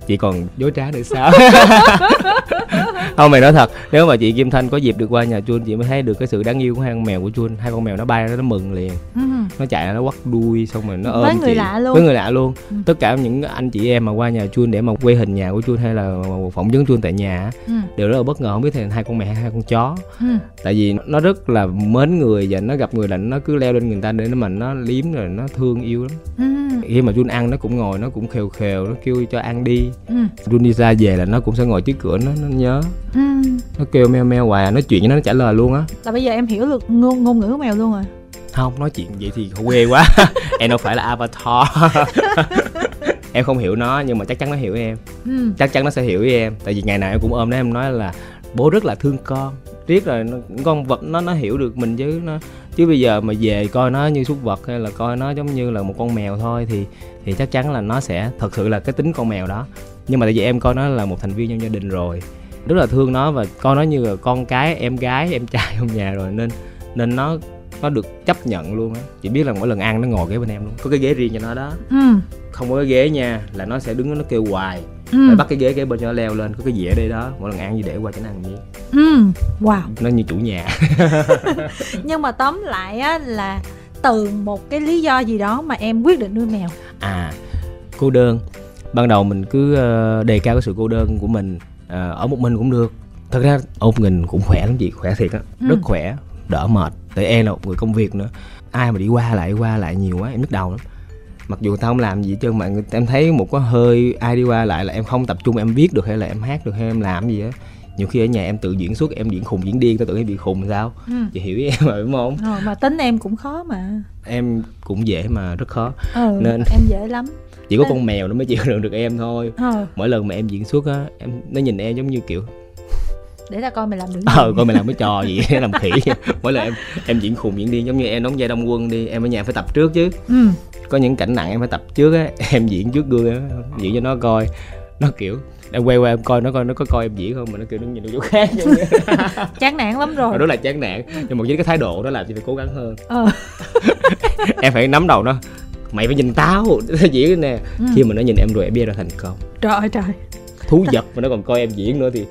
chị còn dối trá nữa sao không mày nói thật nếu mà chị kim thanh có dịp được qua nhà chuôn chị mới thấy được cái sự đáng yêu của hai con mèo của chuôn hai con mèo nó bay nó mừng liền ừ. nó chạy nó quắt đuôi xong rồi nó ôm với người chị. lạ luôn với người lạ luôn Ừ. tất cả những anh chị em mà qua nhà chuôn để mà quay hình nhà của chuôn hay là phỏng vấn chuôn tại nhà á, ừ. đều rất là bất ngờ không biết thì hai con mèo hay hai con chó ừ. tại vì nó rất là mến người và nó gặp người là nó cứ leo lên người ta để nó mà nó liếm rồi nó thương yêu lắm ừ. khi mà Jun ăn nó cũng ngồi nó cũng khều khều nó kêu cho ăn đi ừ. Jun đi ra về là nó cũng sẽ ngồi trước cửa nó nó nhớ. Ừ. nó kêu meo meo hoài nói chuyện với nó nó trả lời luôn á. Là bây giờ em hiểu được ngôn ngôn ngữ của mèo luôn rồi. Không nói chuyện vậy thì quê quá. Em đâu phải là avatar. Em không hiểu nó nhưng mà chắc chắn nó hiểu em. Ừ. chắc chắn nó sẽ hiểu với em. Tại vì ngày nào em cũng ôm nó em nói là bố rất là thương con. Riết rồi nó, con vật nó nó hiểu được mình chứ nó chứ bây giờ mà về coi nó như súc vật hay là coi nó giống như là một con mèo thôi thì thì chắc chắn là nó sẽ thật sự là cái tính con mèo đó. Nhưng mà tại vì em coi nó là một thành viên trong gia đình rồi rất là thương nó và coi nó như là con cái em gái em trai trong nhà rồi nên nên nó nó được chấp nhận luôn á. Chỉ biết là mỗi lần ăn nó ngồi ghế bên em luôn. Có cái ghế riêng cho nó đó. Ừ. không có cái ghế nha là nó sẽ đứng nó kêu hoài ừ. phải bắt cái ghế kế bên cho nó leo lên có cái dĩa đây đó mỗi lần ăn gì để qua cho nó ăn miếng. Ừ. wow. Nó như chủ nhà. Nhưng mà tóm lại á là từ một cái lý do gì đó mà em quyết định nuôi mèo. À cô đơn. Ban đầu mình cứ ờ, đề cao cái sự cô đơn của mình Ờ, ở một mình cũng được. Thật ra ôm mình cũng khỏe lắm chị khỏe thiệt á. Ừ. rất khỏe đỡ mệt. Tại em là một người công việc nữa. Ai mà đi qua lại qua lại nhiều quá em nhức đầu lắm mặc dù tao không làm gì trơn mà em thấy một có hơi ai đi qua lại là em không tập trung em viết được hay là em hát được hay em làm gì á. Nhiều khi ở nhà em tự diễn xuất em diễn khùng diễn điên tao tưởng em bị khùng sao? Ừ. chị hiểu ý em rồi đúng không? Ờ, mà tính em cũng khó mà. Em cũng dễ mà rất khó. Ừ, Nên- em dễ lắm. Chỉ có Ừ. con mèo nó mới chịu đựng được em thôi. Ờ, mỗi lần mà em diễn xuất á em nó nhìn em giống như kiểu để ta coi mày làm được gì. Ờ coi mày làm cái trò gì làm khỉ. Mỗi lần em em diễn khùng diễn điên giống như em đóng vai đông quân đi em ở nhà phải tập trước chứ. Ừ. có những cảnh nặng em phải tập trước á em diễn trước gương á diễn cho nó coi. Nó kiểu em quay qua em coi nó coi nó có coi em diễn không? Mà nó kiểu nó nhìn chỗ khác chán nản lắm rồi. Đó là chán nản nhưng mà với cái thái độ đó làm chị phải cố gắng hơn. Ờ. em phải nắm đầu nó mày phải nhìn tao. Nó diễn nè. Ừ. khi mà nó nhìn em rồi em biết ra thành công. Trời ơi trời. Thú vật mà nó còn coi em diễn nữa thì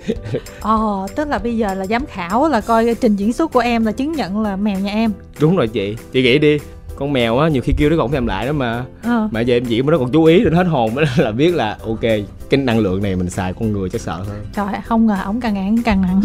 ờ tức là bây giờ là giám khảo là coi trình diễn xuất của em là chứng nhận là mèo nhà em. Đúng rồi chị. Chị nghĩ đi con mèo á nhiều khi kêu nó còn thèm lại đó mà. Ờ. mà giờ em diễn mà nó còn chú ý đến hết hồn mới là biết là ok cái năng lượng này mình xài con người chắc sợ hơn trời ơi, không ngờ ổng càng ngày càng nặng.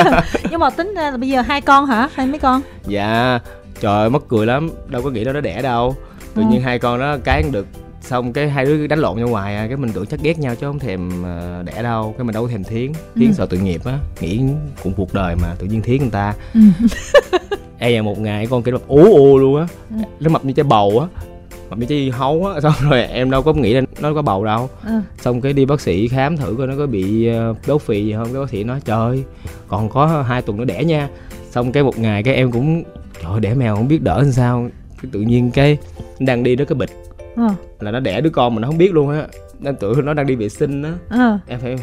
Nhưng mà tính ra là bây giờ hai con hả? Hai mấy con? Dạ trời ơi mắc cười lắm. Đâu có nghĩ nó nó đẻ đâu. Tự Ừ. nhiên hai con nó cái được xong cái hai đứa đánh lộn nhau ngoài à. Cái mình tưởng chắc ghét nhau chứ không thèm ờ, đẻ đâu. Cái mình đâu có thèm thiến thiến Ừ. sợ tội nghiệp á. Nghĩ cũng cuộc đời mà tự nhiên thiến người ta. Ừ. e là một ngày con kia nó ú ù luôn á Ừ. nó mập như trái bầu á mập như trái hấu á xong rồi em đâu có nghĩ là nó có bầu đâu ờ. xong cái đi bác sĩ khám thử coi nó có bị ờ, béo phì gì không cái bác sĩ nói trời còn có hai tuần nữa đẻ nha xong cái một ngày cái em cũng trời đẻ mèo không biết đỡ làm sao cái tự nhiên cái đang đi đó cái bịch ờ. là nó đẻ đứa con mà nó không biết luôn á nên tưởng nó đang đi vệ sinh á ờ. em phải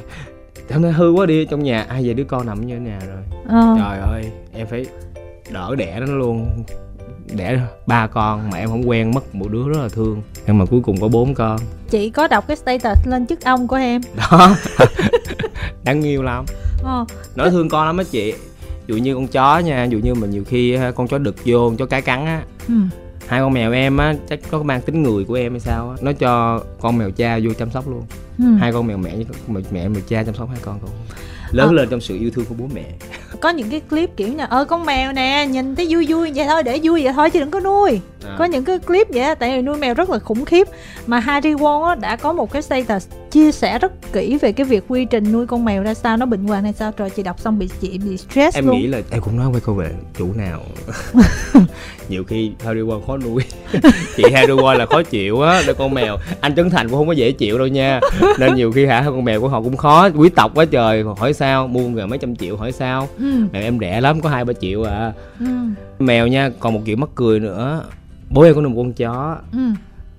em nói hư quá đi trong nhà ai về đứa con nằm như thế nào rồi ờ. trời ơi em phải đỡ đẻ nó luôn. Đẻ ba con mà em không quen mất một đứa rất là thương. Nhưng mà cuối cùng có bốn con. Chị có đọc cái status lên chức ông của em. Đó. Đáng yêu lắm. Ờ. nói thương con lắm á chị. Dụ như con chó nha dụ như mà nhiều khi con chó đực vô con chó cái cắn á. Ừ. hai con mèo em á chắc có mang tính người của em hay sao á. Nó cho con mèo cha vô chăm sóc luôn. Ừ. hai con mèo mẹ với mẹ mèo cha chăm sóc hai con con lớn à. lên trong sự yêu thương của bố mẹ có những cái clip kiểu như ơ con mèo nè nhìn thấy vui vui vậy thôi để vui vậy thôi chứ đừng có nuôi à. có những cái clip vậy tại vì nuôi mèo rất là khủng khiếp mà Harry Won đã có một cái status chia sẻ rất kỹ về cái việc quy trình nuôi con mèo ra sao nó bệnh hoạn hay sao? Rồi chị đọc xong bị chị bị stress em luôn. nghĩ là em cũng nói với cô về chủ nào. Nhiều khi Harry Won khó nuôi. Chị Harry Won là khó chịu á để con mèo. Anh Trấn Thành cũng không có dễ chịu đâu nha. Nên nhiều khi hả con mèo của họ cũng khó quý tộc quá trời. Hỏi sao mua gần mấy trăm triệu hỏi sao? Ừ. mèo em rẻ lắm có hai ba triệu à. Ừ. mèo nha còn một chuyện mắc cười nữa. Bố em có nuôi một con chó. Ừ.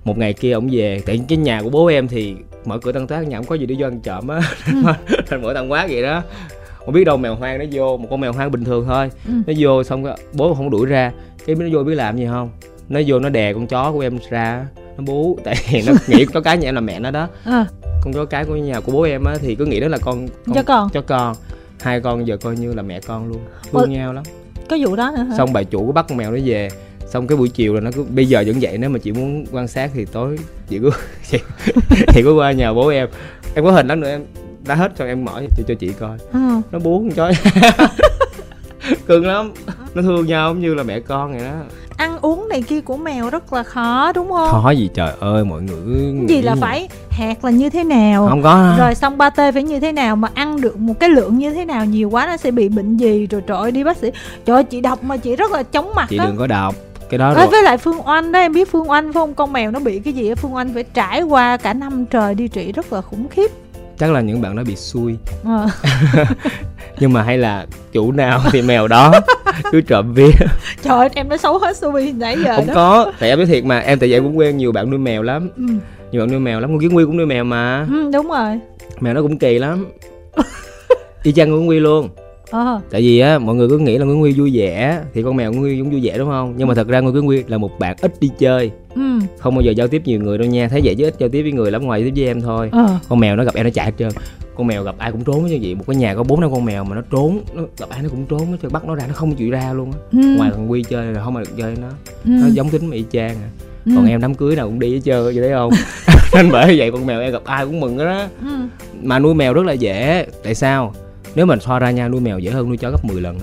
một ngày kia ổng về tại cái nhà của bố em thì mở cửa tăng tác nhà không có gì để vô ăn trộm á. Ừ. thành mở tăng quát vậy đó. Không biết đâu mèo hoang nó vô một con mèo hoang bình thường thôi. Ừ. nó vô xong bố không đuổi ra. Cái nó vô biết làm gì không? Nó vô nó đè con chó của em ra. Nó bú tại vì nó nghĩ chó cái nhà em là mẹ nó đó. À. con chó cái của nhà của bố em á thì cứ nghĩ đó là con, con chó con. Chó con. Hai con giờ coi như là mẹ con luôn. Thương nhau lắm. Có vụ đó nữa hả? Xong bà chủ có bắt con mèo nó về xong cái buổi chiều là nó cứ bây giờ vẫn vậy nếu mà chị muốn quan sát thì tối chị cứ chị, chị cứ qua nhà bố em. Em có hình đó nữa em đã hết rồi em mở cho, cho chị coi. Ừ. nó bú con chó cưng lắm. Nó thương nhau giống như là mẹ con vậy đó. Ăn uống này kia của mèo rất là khó đúng không? Khó gì trời ơi mọi người gì là phải hạt là như thế nào? Không có. Rồi xong ba tê phải như thế nào mà ăn được một cái lượng như thế nào? Nhiều quá nó sẽ bị bệnh gì? Rồi trời ơi đi bác sĩ. Trời ơi chị đọc mà chị rất là chóng mặt chị đó. đừng có đọc cái đó rồi. với lại phương oanh đó em biết phương oanh phải không? Con mèo nó bị cái gì phương oanh phải trải qua cả năm trời đi trị rất là khủng khiếp. Chắc là những bạn đó bị xui. À. nhưng mà hay là chủ nào thì mèo đó cứ trộm vía. Trời ơi em nói xấu hết xui nãy giờ không đó. có tại em nói thiệt mà em tại vậy cũng quen nhiều bạn nuôi mèo lắm. Ừ. nhiều bạn nuôi mèo lắm con kiến quy cũng nuôi mèo mà. Ừ, đúng rồi. Mèo nó cũng kỳ lắm. Y chang con quy luôn à. tại vì á mọi người cứ nghĩ là Nguyễn Nguyên vui vẻ thì con mèo Nguyễn Nguyên cũng vui vẻ đúng không nhưng mà thật ra Nguyễn Nguyên là một bạn ít đi chơi ừ. không bao giờ giao tiếp nhiều người đâu nha thấy vậy chứ ít giao tiếp với người lắm ngoài tiếp với em thôi à. con mèo nó gặp em nó chạy hết trơn con mèo gặp ai cũng trốn như vậy một cái nhà có bốn năm con mèo mà nó trốn nó gặp ai nó cũng trốn nó bắt nó ra nó không chịu ra luôn á ừ. ngoài thằng quy chơi là không mà được chơi nó ừ. nó giống tính mà y chang à ừ. còn em đám cưới nào cũng đi hết trơn vậy thấy không nên bởi vậy con mèo em gặp ai cũng mừng đó ừ. mà nuôi mèo rất là dễ tại sao nếu mình so ra nha nuôi mèo dễ hơn nuôi chó gấp 10 lần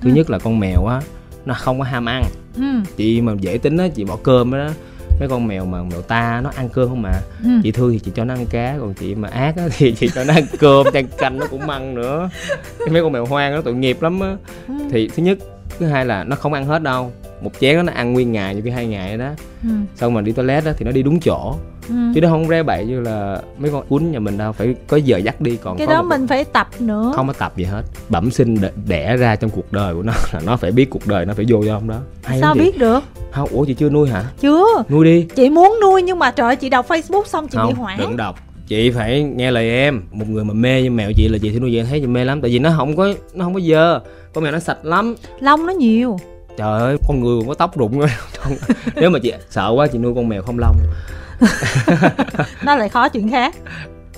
thứ ừ. nhất là con mèo á nó không có ham ăn ừ. chị mà dễ tính á chị bỏ cơm đó mấy con mèo mà mèo ta nó ăn cơm không mà ừ. chị thương thì chị cho nó ăn cá còn chị mà ác á thì chị cho nó ăn cơm chan canh nó cũng ăn nữa mấy con mèo hoang nó tội nghiệp lắm á ừ. thì thứ nhất thứ hai là nó không ăn hết đâu một chén đó nó ăn nguyên ngày như cái hai ngày đó ừ. xong mà đi toilet đó thì nó đi đúng chỗ ừ. chứ nó không ré bậy như là mấy con cuốn nhà mình đâu phải có giờ dắt đi còn cái đó mình phải tập nữa. không có tập gì hết. Bẩm sinh đẻ ra trong cuộc đời của nó là nó phải biết cuộc đời nó phải vô cho ông đó. Hay sao biết được? Không ủa chị chưa nuôi hả? Chưa. Nuôi đi. Chị muốn nuôi nhưng mà trời chị đọc facebook xong chị không, bị hoảng. đừng đọc. Chị phải nghe lời em. Một người mà mê như mèo chị là chị thì nuôi vậy thấy chị mê lắm tại vì nó không có nó không có dơ. Con mèo nó sạch lắm. Lông nó nhiều. Trời ơi con người còn có tóc rụng nếu mà chị sợ quá chị nuôi con mèo không lông nó lại khó chuyện khác.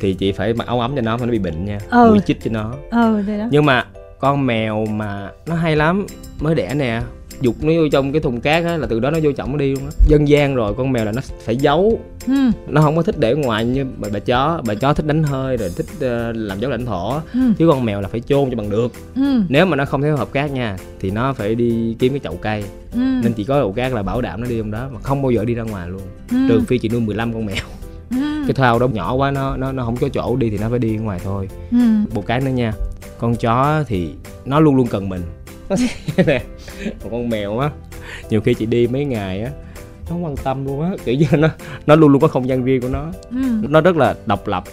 Thì chị phải mặc áo ấm cho nó mà nó bị bệnh nha. Ừ. mũi chích cho nó. Ừ thế đó. Nhưng mà con mèo mà nó hay lắm mới đẻ nè dục nó vô trong cái thùng cát á là từ đó nó vô trọng nó đi luôn á dân gian rồi con mèo là nó phải giấu ừ. nó không có thích để ngoài như bà, bà chó bà chó thích đánh hơi rồi thích uh, làm dấu lãnh thổ ừ. chứ con mèo là phải chôn cho bằng được ừ. nếu mà nó không theo hộp cát nha thì nó phải đi kiếm cái chậu cây ừ. nên chỉ có chậu cát là bảo đảm nó đi trong đó mà không bao giờ đi ra ngoài luôn ừ. trừ phi chị nuôi 15 con mèo ừ. cái thao đó nhỏ quá nó nó nó không có chỗ đi thì nó phải đi ngoài thôi ừ. một cái nữa nha con chó thì nó luôn luôn cần mình nó nè một con mèo á nhiều khi chị đi mấy ngày á nó không quan tâm luôn á kiểu như nó nó luôn luôn có không gian riêng của nó ừ. nó rất là độc lập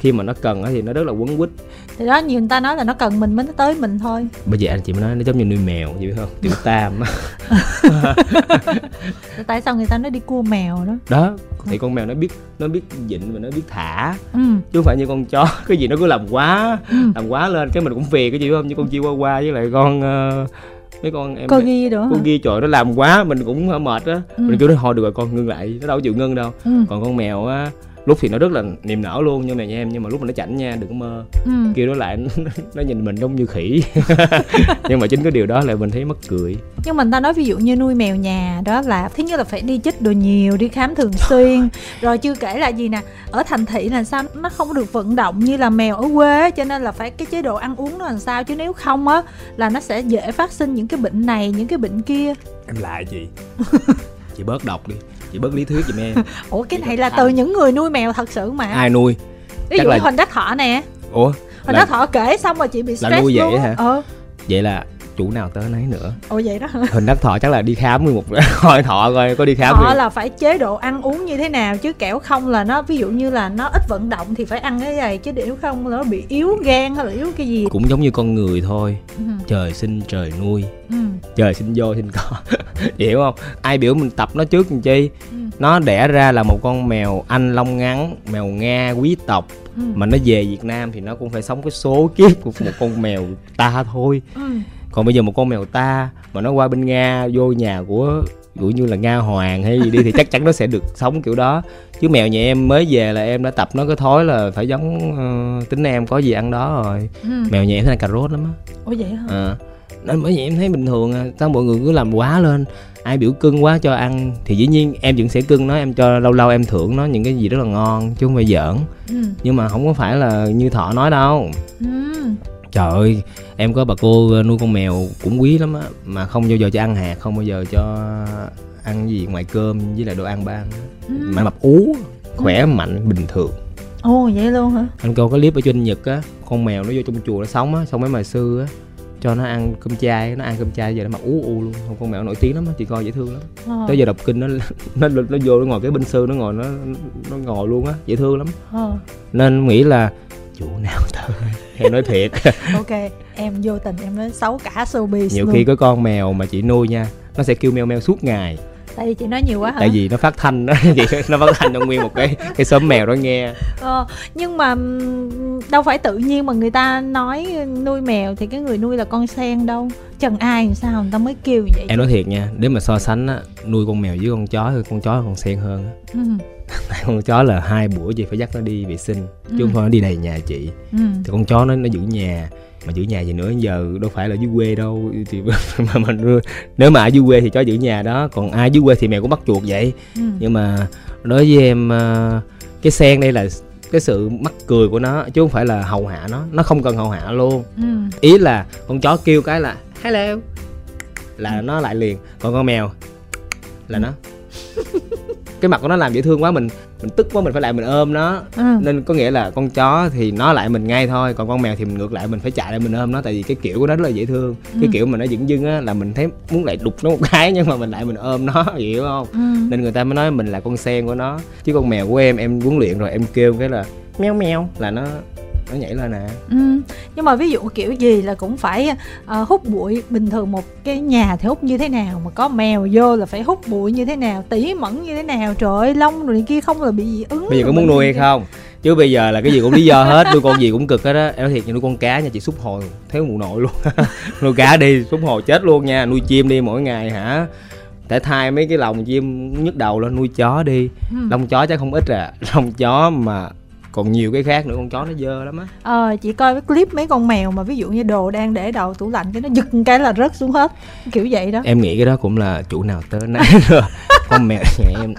khi mà nó cần thì nó rất là quấn quýt. Thì đó nhiều người ta nói là nó cần mình mới nó tới mình thôi. Bây giờ anh chị mới nói nó giống như nuôi mèo vậy biết không? Tiểu tam. Tại sao người ta nói đi cua mèo đó? Đó thì con mèo nó biết nó biết dịnh và nó biết thả. Ừ. chứ không phải như con chó cái gì nó cứ làm quá ừ. làm quá lên cái mình cũng phiền cái gì không? Như con chihuahua với lại con uh, mấy con em con ghi đó con ghi trời nó làm quá mình cũng mệt á. Ừ. mình kêu nó thôi được rồi con ngưng lại nó đâu chịu ngưng đâu. Ừ. còn con mèo á lúc thì nó rất là niềm nở luôn nhưng mà nha em nhưng mà lúc mà nó chảnh nha đừng có mơ. Ừ. kêu nó lại nó nhìn mình giống như khỉ. Nhưng mà chính cái điều đó là mình thấy mất cười. Nhưng mà người ta nói ví dụ như nuôi mèo nhà đó là thứ nhất là phải đi chích đồ nhiều đi khám thường xuyên. Rồi chưa kể là gì nè ở thành thị là sao nó không được vận động như là mèo ở quê cho nên là phải cái chế độ ăn uống nó làm sao chứ nếu không á là nó sẽ dễ phát sinh những cái bệnh này những cái bệnh kia. Em lại gì chị? Bớt đọc đi chị bớt lý thuyết giùm em. Ủa cái này là từ những người nuôi mèo thật sự mà. Ai nuôi? Ví dụ là... huỳnh đắc thọ nè. Ủa? Huỳnh đắc thọ kể xong rồi chị bị stress là nuôi vậy luôn hả? Ờ vậy là chủ nào tới nấy nữa. Ồ vậy đó hình đắc thọ chắc là đi khám một hỏi thọ coi có đi khám họ là phải chế độ ăn uống như thế nào chứ kẻo không là nó ví dụ như là nó ít vận động thì phải ăn cái này chứ nếu không là nó bị yếu gan hay là yếu cái gì. Cũng giống như con người thôi. Ừ. trời sinh trời nuôi. Ừ. trời sinh vô sinh có hiểu không? Ai biểu mình tập nó trước làm chi? Ừ. nó đẻ ra là một con mèo anh lông ngắn mèo nga quý tộc. Ừ. mà nó về việt nam thì nó cũng phải sống cái số kiếp của một con mèo ta thôi. Ừ còn bây giờ một con mèo ta mà nó qua bên nga vô nhà của dụ như là nga hoàng hay gì đi thì chắc chắn nó sẽ được sống kiểu đó. Chứ mèo nhà em mới về là em đã tập nó cái thói là phải giống uh, tính em có gì ăn đó rồi. Ừ. mèo nhà em thấy cà rốt lắm á. Ủa vậy hả? À, nên bởi vậy em thấy bình thường à. Sao mọi người cứ làm quá lên? Ai biểu cưng quá cho ăn. Thì dĩ nhiên em vẫn sẽ cưng nó em cho lâu lâu em thưởng nó những cái gì rất là ngon chứ không phải giỡn. Ừ. nhưng mà không có phải là như thọ nói đâu. Ừ trời ơi em có bà cô nuôi con mèo cũng quý lắm á mà không bao giờ cho ăn hạt không bao giờ cho ăn gì ngoài cơm với lại đồ ăn ban ừ. mà mập ú khỏe ừ. mạnh bình thường ồ vậy luôn hả anh cô có clip ở trên nhật á con mèo nó vô trong chùa nó sống á xong mấy mà sư á cho nó ăn cơm chay nó ăn cơm chay giờ nó mặc ú u luôn không con mèo nổi tiếng lắm chị coi dễ thương lắm ờ. tới giờ đọc kinh nó nó nó vô nó ngồi cái bên sư nó ngồi nó nó ngồi luôn á dễ thương lắm ờ. nên nghĩ là chủ nào tới em nói thiệt. Ok em vô tình em nói xấu cả showbiz nhiều luôn. khi có con mèo mà chị nuôi nha nó sẽ kêu meo meo suốt ngày. Tại vì chị nói nhiều quá hả? Tại vì nó phát thanh đó chị nó phát thanh cho nguyên một cái cái xóm mèo đó nghe. Ờ, nhưng mà đâu phải tự nhiên mà người ta nói nuôi mèo thì cái người nuôi là con sen đâu. Chẳng ai làm sao người ta mới kêu vậy em nói thiệt nha nếu mà so sánh á nuôi con mèo với con chó thì con chó còn sen hơn á. Ừ con chó là hai bữa chị phải dắt nó đi vệ sinh chứ ừ. không thôi nó đi đầy nhà chị ừ. thì con chó nó nó giữ nhà mà giữ nhà gì nữa giờ đâu phải là dưới quê đâu thì mà mình nếu mà ở dưới quê thì chó giữ nhà đó còn ai dưới quê thì mèo cũng bắt chuột vậy ừ. nhưng mà đối với em ờ, cái sen đây là cái sự mắc cười của nó chứ không phải là hầu hạ nó nó không cần hầu hạ luôn ừ. ý là con chó kêu cái là hello là ừ. nó lại liền còn con mèo là nó cái mặt của nó làm dễ thương quá mình mình tức quá mình phải lại mình ôm nó ừ. nên có nghĩa là con chó thì nó lại mình ngay thôi còn con mèo thì mình ngược lại mình phải chạy lại mình ôm nó tại vì cái kiểu của nó rất là dễ thương ừ. cái kiểu mà nó dững dưng á là mình thấy muốn lại đục nó một cái nhưng mà mình lại mình ôm nó hiểu không ừ. nên người ta mới nói mình là con sen của nó chứ con mèo của em em huấn luyện rồi em kêu cái là meo meo là nó nó nhảy lên nè ừ. nhưng mà ví dụ kiểu gì là cũng phải uh, hút bụi. Bình thường một cái nhà thì hút như thế nào mà có mèo vô là phải hút bụi như thế nào tỉ mẩn như thế nào? Trời ơi lông rồi kia không là bị dị ứng bây giờ có muốn nuôi hay không? Chứ bây giờ là cái gì cũng lý do hết nuôi con gì cũng cực hết á. Em nói thiệt như nuôi con cá nha chị xúc hồi thiếu mụ nội luôn. Nuôi cá đi xúc hồi chết luôn nha. Nuôi chim đi mỗi ngày hả? Để thay mấy cái lồng chim nhức đầu lên nuôi chó đi. Ừ. lông chó chắc không ít à. Lông chó mà còn nhiều cái khác nữa con chó nó dơ lắm á. Ờ chị coi cái clip mấy con mèo mà ví dụ như đồ đang để đầu tủ lạnh cái nó giật cái là rớt xuống hết. Kiểu vậy đó. Em nghĩ cái đó cũng là chủ nào tới nấy. Rồi con mèo nhà em.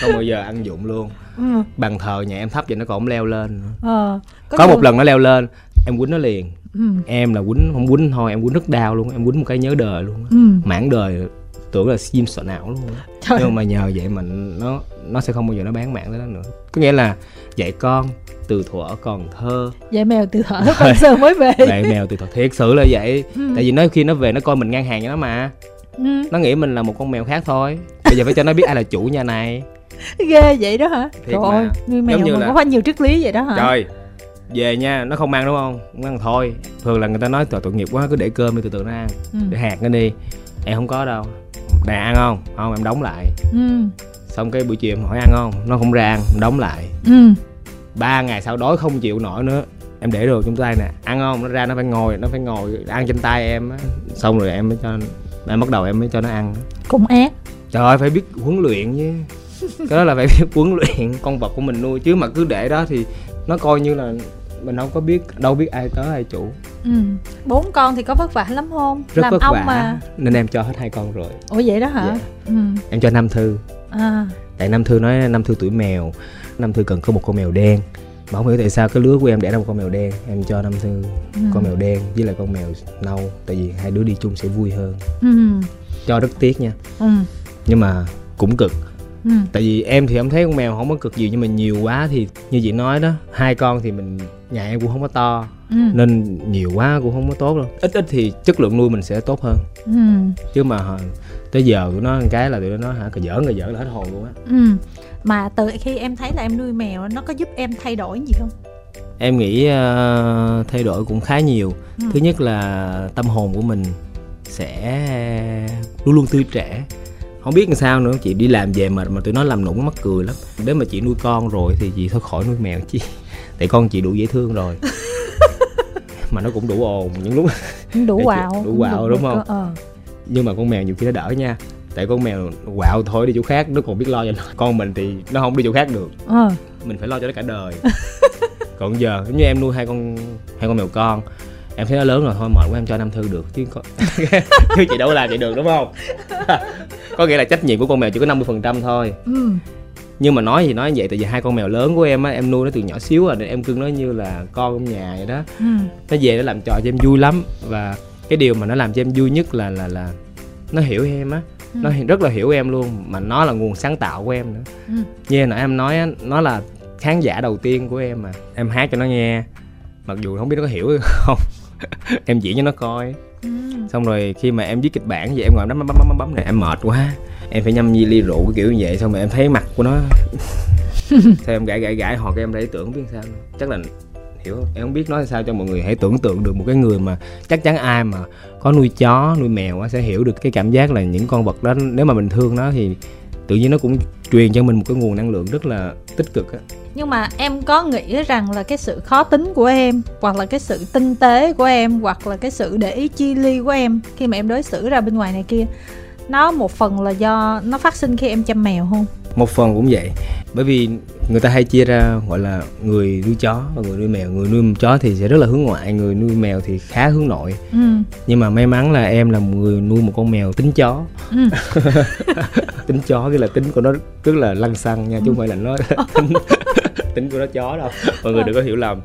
Không bao giờ ăn dụng luôn. Ừ. bàn thờ nhà em thấp vậy nó còn leo lên ờ, có, có một lần nó leo lên em quýnh nó liền. Ừ. em là quýnh không quýnh thôi em quýnh rất đau luôn em quýnh một cái nhớ đời luôn ừ. mãn đời tưởng là sim sợ não luôn Trời. nhưng mà nhờ vậy mà nó nó sẽ không bao giờ nó bán mạng tới đó nữa. Có nghĩa là dạy con từ thuở còn thơ. Dạy mèo từ thuở còn sơ mới về. Dạy mèo từ thuở. Thiệt sự là vậy. Ừ. tại vì nó khi nó về nó coi mình ngang hàng cho nó mà. Ừ. nó nghĩ mình là một con mèo khác thôi. Bây giờ phải cho nó biết ai là chủ nhà này. Ghê vậy đó hả? Thiệt trời ơi nuôi mèo mà là... có nhiều triết lý vậy đó hả? Trời về nha nó không ăn đúng không? Không ăn thôi. Thường là người ta nói tội nghiệp quá cứ để cơm đi từ từ nó ăn. Ừ. để hạt nó đi em không có đâu. Đàn ăn không? Không em đóng lại. Ừ. xong cái buổi chiều em hỏi ăn không? Nó không ra ăn đóng lại. Ừ. ba ngày sau đói không chịu nổi nữa. Em để đồ trong tay nè. Ăn không? Nó ra nó phải ngồi nó phải ngồi ăn trên tay em á. Xong rồi em mới cho em bắt đầu em mới cho nó ăn. Cũng ác. Trời ơi phải biết huấn luyện chứ. Cái đó là phải biết huấn luyện. Con vật của mình nuôi. Chứ mà cứ để đó thì nó coi như là mình không có biết đâu biết ai tới ai chủ. Ừ. Bốn con thì có vất vả lắm không? Rất làm vất ông vả mà. nên em cho hết hai con rồi. Ủa vậy đó hả? Dạ. ừ. Em cho nam thư. À. Tại nam thư nói nam thư tuổi mèo. Nam thư cần có một con mèo đen. Mà không hiểu tại sao cái lứa của em để ra một con mèo đen. Em cho nam thư ừ. con mèo đen với lại con mèo nâu. Tại vì hai đứa đi chung sẽ vui hơn. Ừ. Cho rất tiếc nha. Ừ. Nhưng mà cũng cực ừ. Tại vì em thì em thấy con mèo không có cực gì nhưng mà nhiều quá thì như chị nói đó hai con thì mình nhà em cũng không có to ừ. nên nhiều quá cũng không có tốt đâu. Ít ít thì chất lượng nuôi mình sẽ tốt hơn. Ừ. Chứ mà tới giờ tụi nó một cái là tụi nó nói hả cà giỡn cà giỡn là hết hồn luôn á. Ừ. Mà từ khi em thấy là em nuôi mèo nó có giúp em thay đổi gì không? Em nghĩ ờ, thay đổi cũng khá nhiều. Ừ. thứ nhất là tâm hồn của mình sẽ luôn luôn tươi trẻ không biết làm sao nữa chị đi làm về mà mà tụi nó làm nũng mắc cười lắm. Nếu mà chị nuôi con rồi thì chị thôi khỏi nuôi mèo chi tại con chị đủ dễ thương rồi. Mà nó cũng đủ ồn những lúc đủ chị- quạo đủ quạo, đúng không? ờ. Nhưng mà con mèo nhiều khi nó đỡ nha. Tại con mèo quạo thôi đi chỗ khác nó còn biết lo cho nó. Con mình thì nó không đi chỗ khác được. Ờ. Mình phải lo cho nó cả đời. Còn giờ giống như em nuôi hai con hai con mèo con em thấy nó lớn rồi thôi mệt quá em cho nam thư được chứ có chứ chị đâu có làm vậy được đúng không có nghĩa là trách nhiệm của con mèo chỉ có 50% thôi. Ừ. Nhưng mà nói thì nói vậy tại vì hai con mèo lớn của em á em nuôi nó từ nhỏ xíu rồi nên em cưng nó như là con trong nhà vậy đó. Ừ. Nó về nó làm trò cho em vui lắm và cái điều mà nó làm cho em vui nhất là là là nó hiểu em á. Ừ. nó rất là hiểu em luôn mà nó là nguồn sáng tạo của em nữa. Ừ. Như nãy em nói á nó là khán giả đầu tiên của em mà. Em hát cho nó nghe mặc dù không biết nó có hiểu không. Em diễn cho nó coi ừ xong rồi khi mà em viết kịch bản vậy em ngồi bấm bấm bấm bấm bấm này em mệt quá em phải nhâm nhi ly rượu cái kiểu như vậy xong rồi em thấy mặt của nó sao em gãi gãi gãi họ cái em thấy tưởng biết sao chắc là hiểu không? em không biết nói sao cho mọi người hãy tưởng tượng được một cái người mà chắc chắn ai mà có nuôi chó nuôi mèo á sẽ hiểu được cái cảm giác là những con vật đó nếu mà mình thương nó thì tự nhiên nó cũng truyền cho mình một cái nguồn năng lượng rất là tích cực á. Nhưng mà em có nghĩ rằng là cái sự khó tính của em, hoặc là cái sự tinh tế của em, hoặc là cái sự để ý chi ly của em khi mà em đối xử ra bên ngoài này kia, nó một phần là do nó phát sinh khi em chăm mèo không? Một phần cũng vậy. Bởi vì người ta hay chia ra gọi là người nuôi chó và người nuôi mèo. Người nuôi chó thì sẽ rất là hướng ngoại người nuôi mèo thì khá hướng nội. Ừ. Nhưng mà may mắn là em là người nuôi một con mèo tính chó. Ừ. Tính chó cái là tính của nó rất là lăng xăng nha chứ không phải là nó tính tính của nó chó đâu. Mọi người đừng có hiểu lầm.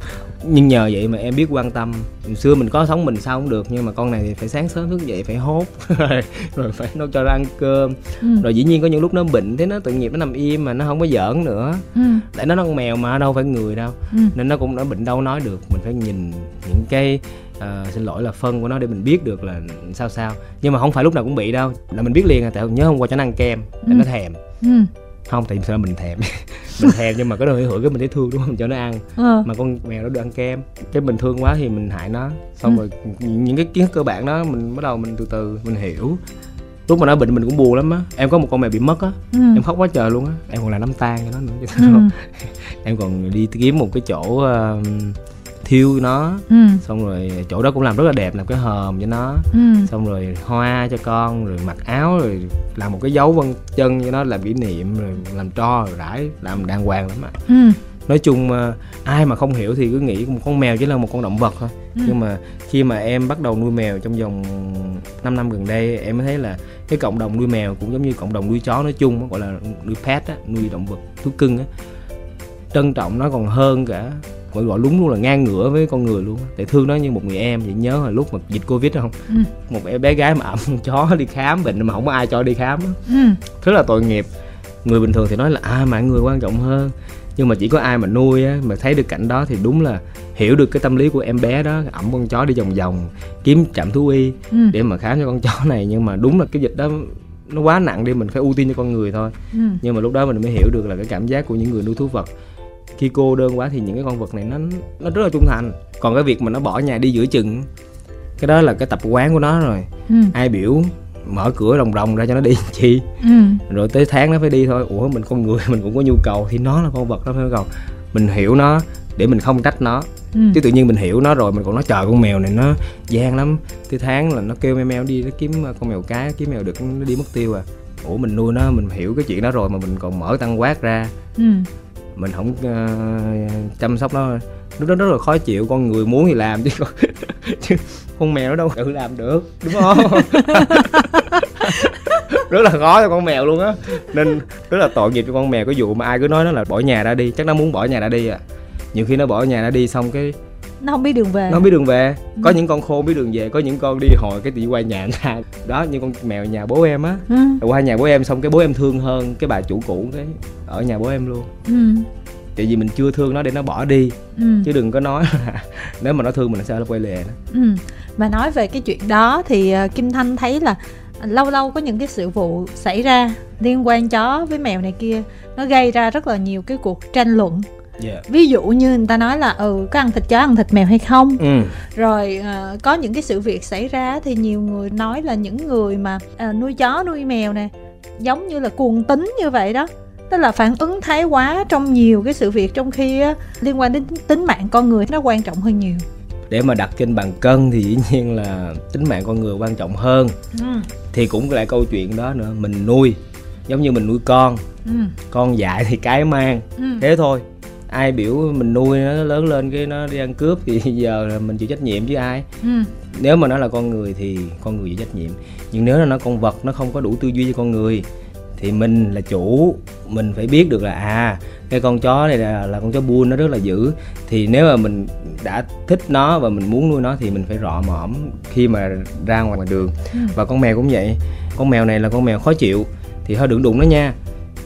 Nhưng nhờ vậy mà em biết quan tâm. Hồi xưa mình có sống mình sao cũng được nhưng mà con này thì phải sáng sớm thức dậy phải hốt. Rồi, phải nấu cho nó ăn cơm. Ừ. Rồi dĩ nhiên có những lúc nó bệnh thế nó tội nghiệp nó nằm im mà nó không có giỡn nữa. Ừ. Tại nó là con mèo mà đâu phải người đâu. Ừ. Nên nó cũng nó bệnh đâu nói được. Mình phải nhìn những cái ờ, xin lỗi là phân của nó để mình biết được là sao sao. Nhưng mà không phải lúc nào cũng bị đâu. Là mình biết liền à tại nhớ hôm qua cho nó ăn kem Ừ. nó thèm. Ừ không tại sao mình thèm? Mình thèm nhưng mà cái đồ hửi hửi cái mình thấy thương đúng không? Cho nó ăn. Ờ. Mà con mèo nó được ăn kem. Cái mình thương quá thì mình hại nó. Xong Ừ. rồi những cái kiến thức cơ bản đó mình bắt đầu mình từ từ mình hiểu. Lúc mà nó bệnh mình cũng buồn lắm á. Em có một con mèo bị mất á. Ừ. Em khóc quá trời luôn á. Em còn làm đám tang cho nó nữa ừ. em còn đi kiếm một cái chỗ ờ, thiêu nó. Ừ. Xong rồi chỗ đó cũng làm rất là đẹp làm cái hòm cho nó. Ừ. Xong rồi hoa cho con rồi mặc áo rồi làm một cái dấu vân chân cho nó làm kỷ niệm rồi làm tro rồi rải làm đàng hoàng lắm ạ. Ừ. Nói chung ờ, ai mà không hiểu thì cứ nghĩ một con mèo chỉ là một con động vật thôi. Ừ. nhưng mà khi mà em bắt đầu nuôi mèo trong vòng 5 năm gần đây em mới thấy là cái cộng đồng nuôi mèo cũng giống như cộng đồng nuôi chó nói chung gọi là nuôi pet á, nuôi động vật thú cưng á. Trân trọng nó còn hơn cả gọi gọi đúng luôn là ngang ngửa với con người luôn tại thương nó như một người em vậy nhớ là lúc mà dịch covid không? Ừ. một em bé gái mà ẩm con chó đi khám bệnh mà không có ai cho đi khám ừ. Rất là tội nghiệp. Người bình thường thì nói là à mạng người quan trọng hơn. Nhưng mà chỉ có ai mà nuôi á mà thấy được cảnh đó thì đúng là hiểu được cái tâm lý của em bé đó ẩm con chó đi vòng vòng kiếm trạm thú y ừ. để mà khám cho con chó này. Nhưng mà đúng là cái dịch đó nó quá nặng đi mình phải ưu tiên cho con người thôi. Ừ. Nhưng mà lúc đó mình mới hiểu được là cái cảm giác của những người nuôi thú vật khi cô đơn quá thì những cái con vật này nó nó rất là trung thành. Còn cái việc mà nó bỏ nhà đi giữa chừng cái đó là cái tập quán của nó rồi. Ừ. Ai biểu mở cửa rồng rồng ra cho nó đi chi? Ừ. Rồi tới tháng nó phải đi thôi. Ủa mình con người mình cũng có nhu cầu. Thì nó là con vật nó phải cầu mình hiểu nó để mình không trách nó. Ừ. chứ tự nhiên mình hiểu nó rồi mình còn nói trời con mèo này nó gian lắm. Tới tháng là nó kêu meo meo đi nó kiếm con mèo cái kiếm mèo được nó đi mất tiêu à. Ủa mình nuôi nó mình hiểu cái chuyện đó rồi mà mình còn mở tăng quát ra. Ừ mình không uh, chăm sóc nó. Lúc đó rất là khó chịu con người muốn thì làm chứ con chứ con mèo nó đâu tự làm được đúng không? Rất là khó cho con mèo luôn á. Nên rất là tội nghiệp cho con mèo cái vụ mà ai cứ nói nó là bỏ nhà ra đi chắc nó muốn bỏ nhà ra đi à. Nhiều khi nó bỏ nhà ra đi xong cái nó không biết đường về nó không biết đường về ừ. có những con khô biết đường về có những con đi hồi cái tự qua nhà ta đó như con mèo nhà bố em á ừ. qua nhà bố em xong cái bố em thương hơn cái bà chủ cũ cái ở nhà bố em luôn ừ. tại vì mình chưa thương nó để nó bỏ đi ừ. chứ đừng có nói là nếu mà nó thương mình nó nó quay lề đó ừ. mà nói về cái chuyện đó thì ờ, kim thanh thấy là lâu lâu có những cái sự vụ xảy ra liên quan chó với mèo này kia nó gây ra rất là nhiều cái cuộc tranh luận Yeah. Dạ. ví dụ như người ta nói là ừ có ăn thịt chó ăn thịt mèo hay không ừ. rồi uh, có những cái sự việc xảy ra thì nhiều người nói là những người mà uh, nuôi chó nuôi mèo nè giống như là cuồng tính như vậy đó tức là phản ứng thái quá trong nhiều cái sự việc trong khi uh, liên quan đến tính mạng con người nó quan trọng hơn nhiều để mà đặt trên bàn cân thì dĩ nhiên là tính mạng con người quan trọng hơn ừ. thì cũng lại câu chuyện đó nữa mình nuôi giống như mình nuôi con ừ. con dại thì cái mang ừ. thế thôi ai biểu mình nuôi nó lớn lên cái nó đi ăn cướp thì giờ là mình chịu trách nhiệm chứ ai. Ừ. nếu mà nó là con người thì con người chịu trách nhiệm. Nhưng nếu là nó con vật nó không có đủ tư duy cho con người thì mình là chủ. Mình phải biết được là à cái con chó này là, là con chó buôn nó rất là dữ. Thì nếu mà mình đã thích nó và mình muốn nuôi nó thì mình phải rọ mõm khi mà ra ngoài đường. Ừ. và con mèo cũng vậy. Con mèo này là con mèo khó chịu thì thôi đừng đụng nó nha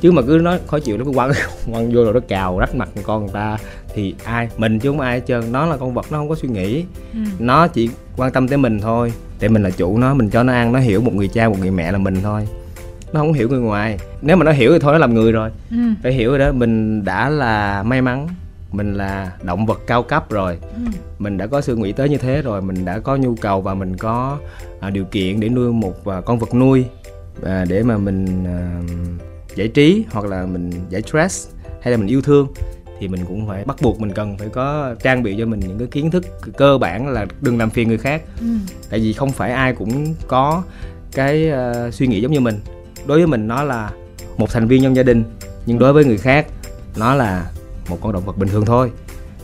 chứ mà cứ nói khó chịu nó cứ quăng quăng vô rồi nó cào rách mặt con người ta. Thì ai mình chứ không ai hết trơn. Nó là con vật nó không có suy nghĩ. Ừ. nó chỉ quan tâm tới mình thôi. Để mình là chủ nó mình cho nó ăn nó hiểu một người cha một người mẹ là mình thôi. Nó không hiểu người ngoài. Nếu mà nó hiểu thì thôi nó làm người rồi. Ừ. phải hiểu rồi đó mình đã là may mắn mình là động vật cao cấp rồi. Ừ. mình đã có sự nghĩ tới như thế rồi mình đã có nhu cầu và mình có à, điều kiện để nuôi một à, con vật nuôi à, để mà mình à, giải trí hoặc là mình giải stress hay là mình yêu thương thì mình cũng phải bắt buộc mình cần phải có trang bị cho mình những cái kiến thức cơ bản là đừng làm phiền người khác ừ. tại vì không phải ai cũng có cái uh, suy nghĩ giống như mình đối với mình nó là một thành viên trong gia đình nhưng đối với người khác nó là một con động vật bình thường thôi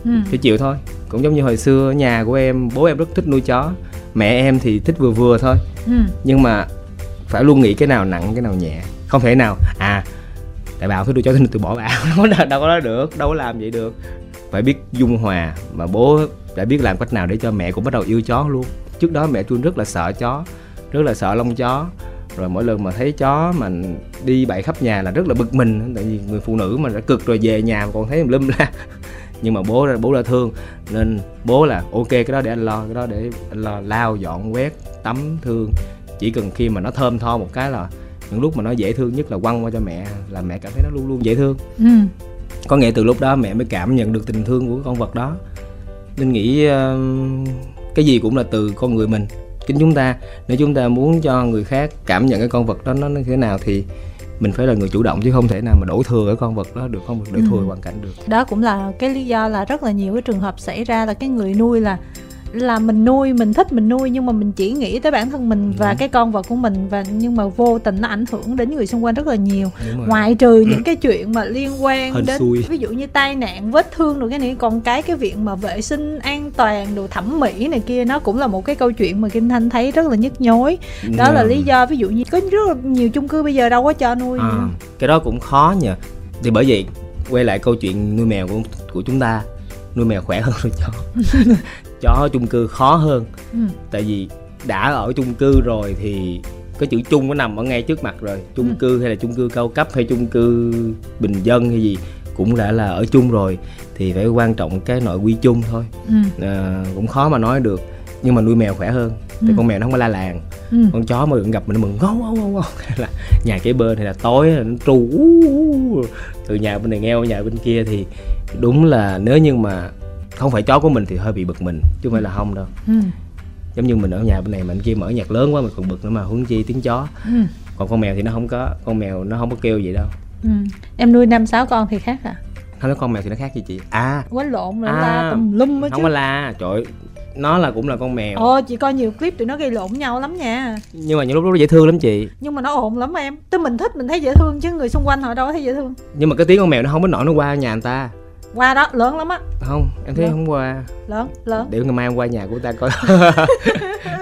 ừ. thì chịu thôi cũng giống như hồi xưa nhà của em bố em rất thích nuôi chó mẹ em thì thích vừa vừa thôi ừ. nhưng mà phải luôn nghĩ cái nào nặng cái nào nhẹ không thể nào. À tại bảo phải nuôi chó nên tôi bỏ bảo đâu có nói được, đâu có làm vậy được. Phải biết dung hòa mà bố đã biết làm cách nào để cho mẹ cũng bắt đầu yêu chó luôn. Trước đó mẹ tôi rất là sợ chó, rất là sợ lông chó. Rồi mỗi lần mà thấy chó mà đi bậy khắp nhà là rất là bực mình. Tại vì người phụ nữ mà đã cực rồi, về nhà mà còn thấy lum la. Nhưng mà bố bố là thương. Nên bố là ok, cái đó để anh lo, cái đó để anh lo. Lao dọn quét, tắm, thương. Chỉ cần khi mà nó thơm tho một cái là những lúc mà nó dễ thương nhất là quăng qua cho mẹ là mẹ cảm thấy nó luôn luôn dễ thương ừ. có nghĩa từ lúc đó mẹ mới cảm nhận được tình thương của con vật đó nên nghĩ uh, cái gì cũng là từ con người mình chính chúng ta nếu chúng ta muốn cho người khác cảm nhận cái con vật đó nó như thế nào thì mình phải là người chủ động chứ không thể nào mà đổ thừa cái con vật đó được không đổ thừa ừ. hoàn cảnh được đó cũng là cái lý do là rất là nhiều cái trường hợp xảy ra là cái người nuôi là là mình nuôi mình thích mình nuôi nhưng mà mình chỉ nghĩ tới bản thân mình và cái con vật của mình và nhưng mà vô tình nó ảnh hưởng đến người xung quanh rất là nhiều. Ngoại trừ những cái chuyện mà liên quan Hên đến xui. ví dụ như tai nạn vết thương rồi cái này còn cái cái việc mà vệ sinh an toàn đồ thẩm mỹ này kia nó cũng là một cái câu chuyện mà kim thanh thấy rất là nhức nhối. Đó là lý do ví dụ như có rất là nhiều chung cư bây giờ đâu có cho nuôi à, cái đó cũng khó nhỉ thì bởi vậy quay lại câu chuyện nuôi mèo của của chúng ta. Nuôi mèo khỏe hơn nuôi chó chó chung cư khó hơn ừ. tại vì đã ở chung cư rồi thì cái chữ chung nó nằm ở ngay trước mặt rồi chung ừ. cư hay là chung cư cao cấp hay chung cư bình dân hay gì cũng đã là ở chung rồi thì phải quan trọng cái nội quy chung thôi ừ. à, cũng khó mà nói được nhưng mà nuôi mèo khỏe hơn tại ừ. con mèo nó không có la làng ừ. con chó mà đừng gặp mình nó mừng ngâu ngâu ngâu là nhà kế bên thì là tối nó tru từ nhà bên này nghe qua nhà bên kia thì đúng là nếu như mà không phải chó của mình thì hơi bị bực mình chứ không phải là không đâu. Ừ. giống như mình ở nhà bên này mà anh kia mở nhạc lớn quá mình còn bực nữa mà huống chi tiếng chó. Ừ. còn con mèo thì nó không có con mèo nó không có kêu vậy đâu. Ừ. em nuôi năm sáu con thì khác à? Không nói con mèo thì nó khác gì chị? À. Quánh lộn rồi à, la tùm lum á chứ. không có la trời nó là cũng là con mèo. Ồ chị coi nhiều clip tụi nó gây lộn nhau lắm nha. Nhưng mà những lúc đó dễ thương lắm chị. Nhưng mà nó ồn lắm em. Tức mình thích mình thấy dễ thương chứ người xung quanh họ đâu có thấy dễ thương. Nhưng mà cái tiếng con mèo nó không có nổi nó qua nhà người ta qua đó lớn lắm á. Không em thấy lớn. không qua. Lớn lớn. Để ngày mai em qua nhà của ta coi.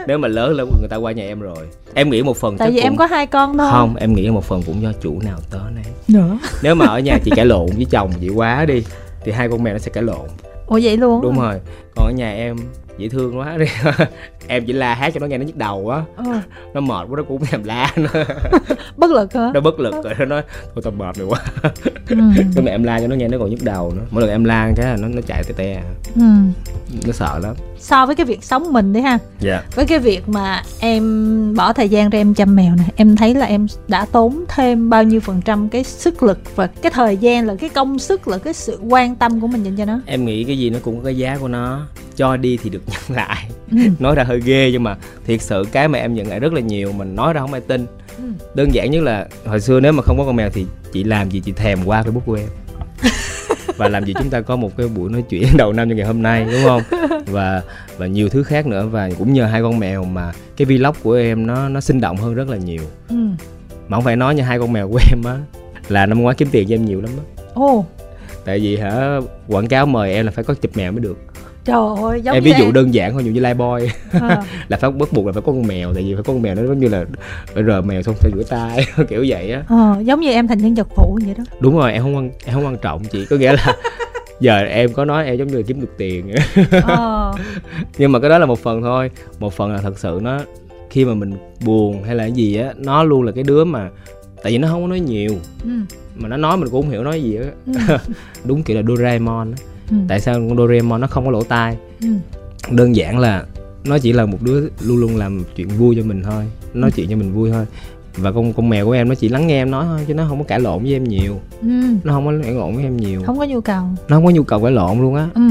Nếu mà lớn lớn người ta qua nhà em rồi. Em nghĩ một phần tại vì cũng... em có hai con thôi. Không em nghĩ một phần cũng do chủ nào tới này nữa. Nếu mà ở nhà chị cãi lộn với chồng chị quá đi thì hai con mèo nó sẽ cãi lộn. Ủa vậy luôn? Đúng rồi. Còn ở nhà em dễ thương quá. Đi em chỉ la hát cho nó nghe nó nhức đầu á. Ừ. nó mệt quá nó cũng thèm la nữa. Bất lực hả? Nó bất lực rồi nó nói thôi tao mệt rồi quá. Ừ. nhưng mà em la cho nó nghe nó còn nhức đầu nữa. Mỗi lần em la cái nó nó chạy tè tè. Ừ. nó sợ lắm so với cái việc sống mình đấy ha dạ yeah. với cái việc mà em bỏ thời gian ra em chăm mèo này em thấy là em đã tốn thêm bao nhiêu phần trăm cái sức lực và cái thời gian là cái công sức là cái sự quan tâm của mình dành cho nó em nghĩ cái gì nó cũng có cái giá của nó cho đi thì được nhận lại ừ. nói ra hơi ghê nhưng mà thiệt sự cái mà em nhận lại rất là nhiều mình nói ra không ai tin ừ. đơn giản nhất là hồi xưa nếu mà không có con mèo thì chị làm gì chị thèm qua facebook của em và làm gì chúng ta có một cái buổi nói chuyện đầu năm cho ngày hôm nay đúng không? Và và nhiều thứ khác nữa. Và cũng nhờ hai con mèo mà cái vlog của em nó nó sinh động hơn rất là nhiều. Ừ. mà không phải nói như hai con mèo của em á là năm ngoái kiếm tiền cho em nhiều lắm á. Ồ. Tại vì hả quảng cáo mời em là phải có chụp mèo mới được trời ơi giống em ví dụ em. đơn giản thôi dụ như lai boy à. là phải bắt buộc là phải có con mèo tại vì phải có con mèo nó giống như là phải rờ mèo xong phải rửa tay kiểu vậy á ờ, giống như em thành nhân vật phụ vậy đó đúng rồi em không quan em không quan trọng chị có nghĩa là giờ em có nói em giống như là kiếm được tiền ờ. nhưng mà cái đó là một phần thôi một phần là thật sự nó khi mà mình buồn hay là cái gì á nó luôn là cái đứa mà tại vì nó không có nói nhiều ừ. mà nó nói mình cũng không hiểu nói gì á ừ. đúng kiểu là Doraemon á ừ. tại sao con Doraemon nó không có lỗ tai ừ. đơn giản là nó chỉ là một đứa luôn luôn làm chuyện vui cho mình thôi nói ừ. chuyện cho mình vui thôi và con con mèo của em nó chỉ lắng nghe em nói thôi chứ nó không có cãi lộn với em nhiều ừ. nó không có cãi lộn với em nhiều không có nhu cầu nó không có nhu cầu cãi lộn luôn á ừ.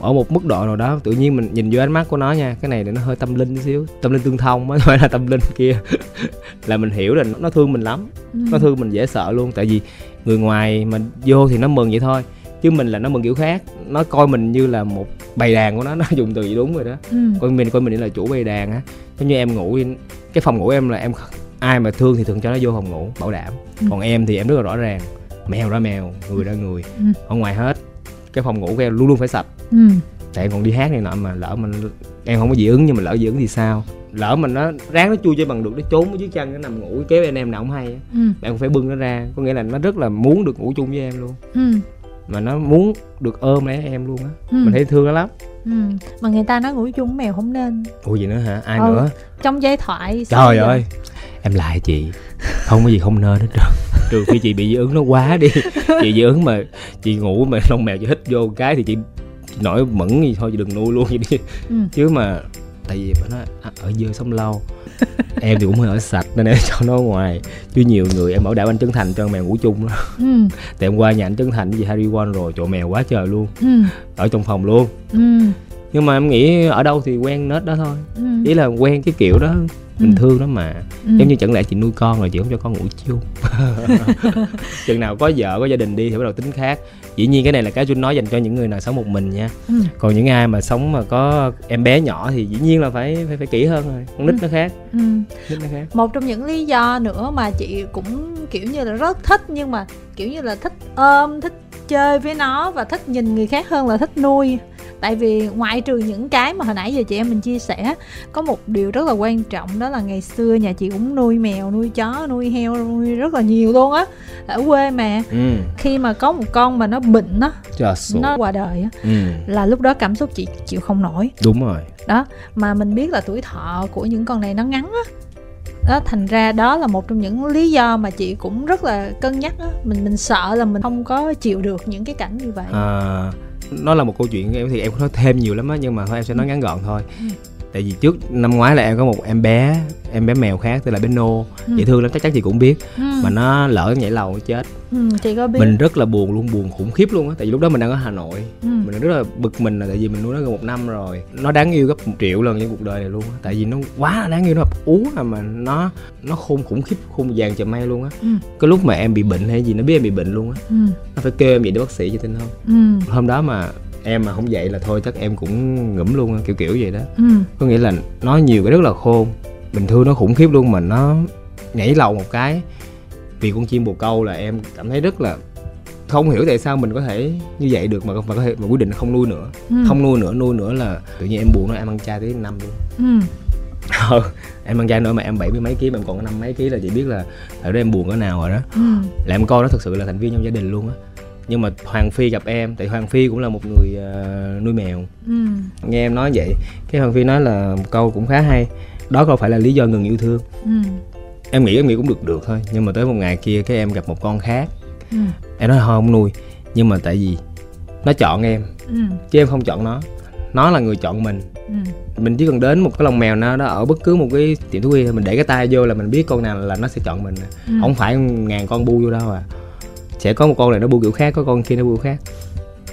ở một mức độ nào đó tự nhiên mình nhìn vô ánh mắt của nó nha cái này thì nó hơi tâm linh xíu tâm linh tương thông á phải là tâm linh kia là mình hiểu là nó thương mình lắm ừ. nó thương mình dễ sợ luôn tại vì người ngoài mà vô thì nó mừng vậy thôi chứ mình là nó mừng kiểu khác. Nó coi mình như là một bầy đàn của nó nó dùng từ gì đúng rồi đó. Ừ. coi mình coi mình là chủ bầy đàn á. Giống như em ngủ cái phòng ngủ em là em ai mà thương thì thường cho nó vô phòng ngủ bảo đảm. Ừ. còn em thì em rất là rõ ràng. Mèo ra mèo người ra người ừ. ở ngoài hết. Cái phòng ngủ của em luôn luôn phải sạch. Ừ. tại em còn đi hát này nọ mà lỡ mình em không có dị ứng nhưng mà lỡ dị ứng thì sao? Lỡ mình nó ráng nó chui cho bằng được nó trốn ở dưới chân nó nằm ngủ kéo anh em nào không hay ừ. em phải bưng nó ra. Có nghĩa là nó rất là muốn được ngủ chung với em luôn. Ừ mà nó muốn được ôm lấy em luôn á ừ. mình thấy thương nó lắm ừ. mà người ta nói ngủ chung mèo không nên ủa gì nữa hả ai ừ. nữa trong giai thoại trời ơi em lại chị không có gì không nên hết trơn trừ khi chị bị dị ứng nó quá đi chị dị ứng mà chị ngủ mà lông mèo chị hít vô cái thì chị, chị nổi mẫn gì thôi chị đừng nuôi luôn vậy đi ừ. chứ mà tại vì nó à, ở dơ sống lâu em thì cũng hơi ở sạch nên em cho nó ngoài chứ nhiều người em bảo đảm anh trấn thành cho mèo ngủ chung đó ừ. tại em qua nhà anh trấn thành với harry one rồi chỗ mèo quá trời luôn ừ. ở trong phòng luôn ừ. nhưng mà em nghĩ ở đâu thì quen nết đó thôi ừ. ý là quen cái kiểu đó mình ừ. thương nó mà ừ. giống như chẳng lẽ chị nuôi con rồi chị không cho con ngủ chung chừng nào có vợ có gia đình đi thì bắt đầu tính khác dĩ nhiên cái này là cái Trinh nói dành cho những người nào sống một mình nha ừ. còn những ai mà sống mà có em bé nhỏ thì dĩ nhiên là phải phải phải kỹ hơn rồi con nít ừ. nó khác ừ. nít nó khác một trong những lý do nữa mà chị cũng kiểu như là rất thích nhưng mà kiểu như là thích ôm thích chơi với nó và thích nhìn người khác hơn là thích nuôi tại vì ngoại trừ những cái mà hồi nãy giờ chị em mình chia sẻ có một điều rất là quan trọng đó là ngày xưa nhà chị cũng nuôi mèo nuôi chó nuôi heo nuôi rất là nhiều luôn á ở quê mà. Ừ. khi mà có một con mà nó bệnh á nó qua đời á ừ. là lúc đó cảm xúc chị chịu không nổi. Đúng rồi. Đó mà mình biết là tuổi thọ của những con này nó ngắn á. Đó thành ra đó là một trong những lý do mà chị cũng rất là cân nhắc á. Mình mình sợ là mình không có chịu được những cái cảnh như vậy. À nó là một câu chuyện em thì em có nói thêm nhiều lắm á, nhưng mà thôi em sẽ nói ngắn gọn thôi. Ừ tại vì trước năm ngoái là em có một em bé em bé mèo khác tên là bé nô ừ. dễ thương lắm chắc chắn chị cũng biết ừ. mà nó lỡ nhảy lầu chết ừ, chị có biết mình rất là buồn luôn buồn khủng khiếp luôn á tại vì lúc đó mình đang ở hà nội ừ. mình rất là bực mình là tại vì mình nuôi nó gần một năm rồi nó đáng yêu gấp một triệu lần trong cuộc đời này luôn á tại vì nó quá là đáng yêu nó ú à mà nó nó khôn khủng khiếp khôn vàng chợ may luôn á ừ. cái lúc mà em bị bệnh hay gì nó biết em bị bệnh luôn á ừ. nó phải kêu em vậy để bác sĩ cho tin không ừ. hôm đó mà em mà không dậy là thôi chắc em cũng ngủm luôn kiểu kiểu vậy đó ừ. có nghĩa là nó nhiều cái rất là khôn bình thường nó khủng khiếp luôn mà nó nhảy lầu một cái vì con chim bồ câu là em cảm thấy rất là không hiểu tại sao mình có thể như vậy được mà mà có thể mà quyết định không nuôi nữa ừ. không nuôi nữa nuôi nữa là tự nhiên em buồn nó em ăn chay tới năm luôn ừ. ờ, em ăn chay nữa mà em bảy mươi mấy ký mà em còn có năm mấy ký là chị biết là ở đó em buồn cỡ nào rồi đó ừ. là em coi nó thực sự là thành viên trong gia đình luôn á nhưng mà hoàng phi gặp em tại hoàng phi cũng là một người uh, nuôi mèo ừ. nghe em nói vậy cái hoàng phi nói là một câu cũng khá hay đó không phải là lý do ngừng yêu thương ừ. em nghĩ em nghĩ cũng được được thôi nhưng mà tới một ngày kia cái em gặp một con khác ừ. em nói thôi không nuôi nhưng mà tại vì nó chọn em ừ. chứ em không chọn nó nó là người chọn mình ừ. mình chỉ cần đến một cái lồng mèo nào đó ở bất cứ một cái tiệm thú y mình để cái tay vô là mình biết con nào là nó sẽ chọn mình ừ. không phải ngàn con bu vô đâu à sẽ có một con này nó bu kiểu khác có con kia nó bu khác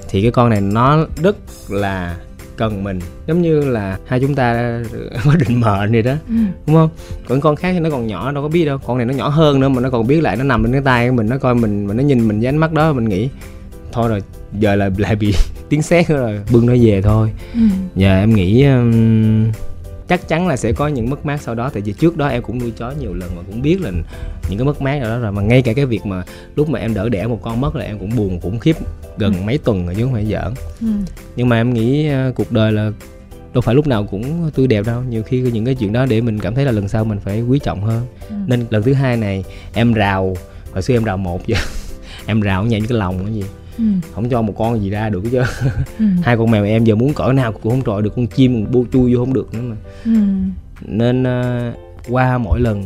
thì cái con này nó rất là cần mình giống như là hai chúng ta có định mệnh vậy đó ừ. đúng không còn con khác thì nó còn nhỏ đâu có biết đâu con này nó nhỏ hơn nữa mà nó còn biết lại nó nằm bên cái tay của mình nó coi mình mà nó nhìn mình với ánh mắt đó mình nghĩ thôi rồi giờ là lại bị tiếng sét rồi bưng nó về thôi ừ. giờ em nghĩ um, chắc chắn là sẽ có những mất mát sau đó tại vì trước đó em cũng nuôi chó nhiều lần mà cũng biết là những cái mất mát đó rồi mà ngay cả cái việc mà lúc mà em đỡ đẻ một con mất là em cũng buồn khủng khiếp gần ừ. mấy tuần rồi chứ không phải giỡn ừ. nhưng mà em nghĩ uh, cuộc đời là đâu phải lúc nào cũng tươi đẹp đâu nhiều khi những cái chuyện đó để mình cảm thấy là lần sau mình phải quý trọng hơn ừ. nên lần thứ hai này em rào hồi xưa em rào một giờ em rào nhảy cái lòng cái gì ừ. không cho một con gì ra được chứ ừ. hai con mèo em giờ muốn cỡ nào cũng không trọi được con chim bu chui vô không được nữa mà ừ. nên uh, qua mỗi lần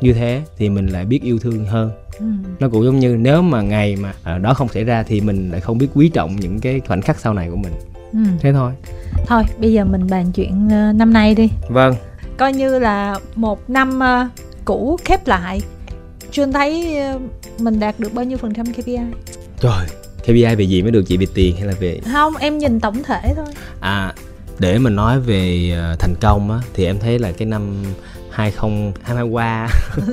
như thế thì mình lại biết yêu thương hơn ừ. nó cũng giống như nếu mà ngày mà à, đó không xảy ra thì mình lại không biết quý trọng những cái khoảnh khắc sau này của mình ừ. thế thôi thôi bây giờ mình bàn chuyện uh, năm nay đi vâng coi như là một năm uh, cũ khép lại Trương thấy uh, mình đạt được bao nhiêu phần trăm KPI? Trời, KPI về gì mới được chị về tiền hay là về? Không em nhìn tổng thể thôi. À để mình nói về uh, thành công á thì em thấy là cái năm 2022 qua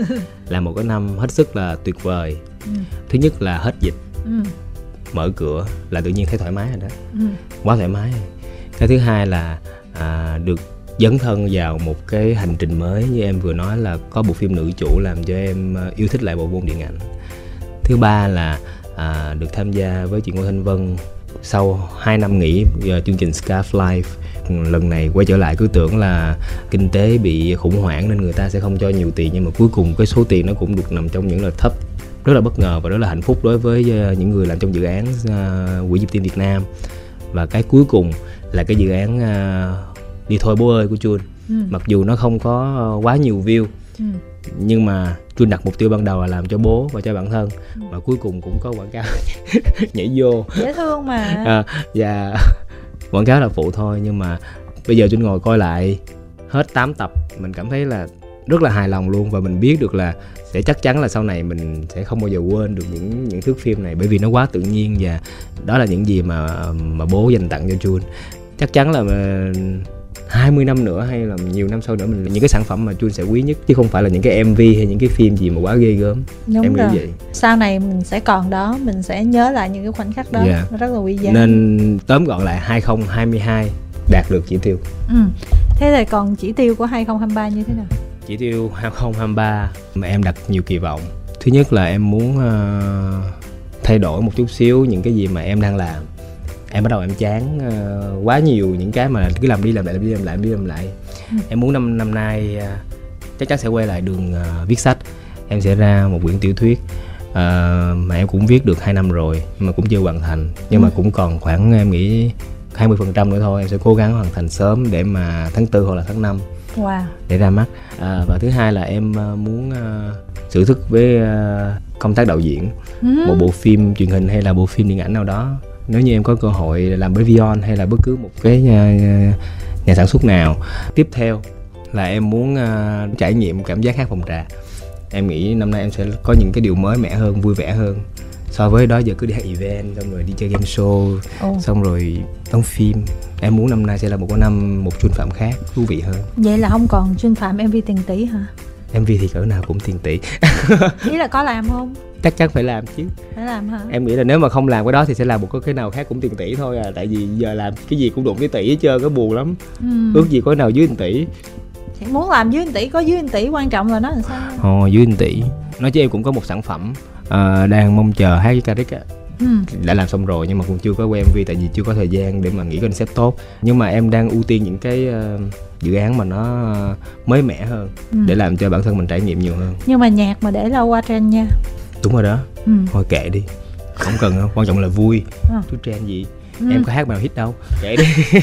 là một cái năm hết sức là tuyệt vời. Ừ. thứ nhất là hết dịch. Ừ. mở cửa là tự nhiên thấy thoải mái rồi đó. Ừ. quá thoải mái. Cái thứ hai là à, được dấn thân vào một cái hành trình mới như em vừa nói là có bộ phim nữ chủ làm cho em à, yêu thích lại bộ môn điện ảnh. Thứ ba là à, được tham gia với chị Ngô Thanh Vân sau 2 năm nghỉ uh, chương trình Scarf Life. Lần này quay trở lại cứ tưởng là kinh tế bị khủng hoảng nên người ta sẽ không cho nhiều tiền nhưng mà cuối cùng cái số tiền nó cũng được nằm trong những là thấp. Rất là bất ngờ và rất là hạnh phúc đối với uh, những người làm trong dự án uh, quỹ nhịp tim Việt Nam. Và cái cuối cùng là cái dự án đi thôi bố ơi của Chun ừ. mặc dù nó không có quá nhiều view ừ nhưng mà tôi đặt mục tiêu ban đầu là làm cho bố và cho bản thân. Và cuối cùng cũng có quảng cáo nhảy vô. Dễ thương mà. À, và quảng cáo là phụ thôi nhưng mà bây giờ tôi ngồi coi lại hết 8 tập mình cảm thấy là rất là hài lòng luôn. Và mình biết được là sẽ chắc chắn là sau này mình sẽ không bao giờ quên được những những thước phim này bởi vì nó quá tự nhiên và đó là những gì mà mà bố dành tặng cho Jun. Chắc chắn là 20 năm nữa hay là nhiều năm sau nữa mình những cái sản phẩm mà Chuông sẽ quý nhất chứ không phải là những cái MV hay những cái phim gì mà quá ghê gớm Đúng em rồi. nghĩ vậy sau này mình sẽ còn đó mình sẽ nhớ lại những cái khoảnh khắc đó yeah. Dạ. rất là quý giá nên tóm gọn lại 2022 đạt được chỉ tiêu ừ. thế thì còn chỉ tiêu của 2023 như thế nào chỉ tiêu 2023 mà em đặt nhiều kỳ vọng thứ nhất là em muốn uh, thay đổi một chút xíu những cái gì mà em đang làm em bắt đầu em chán uh, quá nhiều những cái mà cứ làm đi làm lại làm đi làm lại làm đi làm lại ừ. em muốn năm năm nay uh, chắc chắn sẽ quay lại đường uh, viết sách em sẽ ra một quyển tiểu thuyết uh, mà em cũng viết được 2 năm rồi mà cũng chưa hoàn thành nhưng ừ. mà cũng còn khoảng em nghĩ 20 phần trăm nữa thôi em sẽ cố gắng hoàn thành sớm để mà tháng tư hoặc là tháng 5 wow. để ra mắt à, và thứ hai là em muốn uh, thử thức với uh, công tác đạo diễn ừ. một bộ phim truyền hình hay là bộ phim điện ảnh nào đó nếu như em có cơ hội làm với Vion hay là bất cứ một cái nhà, nhà sản xuất nào tiếp theo là em muốn uh, trải nghiệm cảm giác hát phòng trà. Em nghĩ năm nay em sẽ có những cái điều mới mẻ hơn vui vẻ hơn. So với đó giờ cứ đi hát event xong rồi đi chơi game show oh. xong rồi đóng phim. Em muốn năm nay sẽ là một cái năm một chuyên phạm khác thú vị hơn. Vậy là không còn chuyên phạm mv tiền tỷ hả mv thì cỡ nào cũng tiền tỷ. Ý là có làm không? Chắc chắn phải làm chứ. Phải làm hả? Em nghĩ là nếu mà không làm cái đó thì sẽ làm một cái nào khác cũng tiền tỷ thôi à. Tại vì giờ làm cái gì cũng đụng cái tỷ hết trơn có buồn lắm. Ừ. ước gì có nào dưới tỷ. Thì muốn làm dưới tỷ có dưới tỷ quan trọng là nó làm sao? Ồ dưới tỷ. Nói chứ em cũng có một sản phẩm uh, đang mong chờ hát với Caric Ừ. đã làm xong rồi nhưng mà cũng chưa có quay MV tại vì chưa có thời gian để mà nghĩ concept tốt. Nhưng mà em đang ưu tiên những cái uh, dự án mà nó mới mẻ hơn ừ. để làm cho bản thân mình trải nghiệm nhiều hơn. Nhưng mà nhạc mà để lâu qua trend nha. Đúng rồi đó. Ừ. thôi kệ đi. Không cần đâu quan trọng là vui. À. chứ trend gì? Ừ. em có hát nào hit đâu. Kệ đi.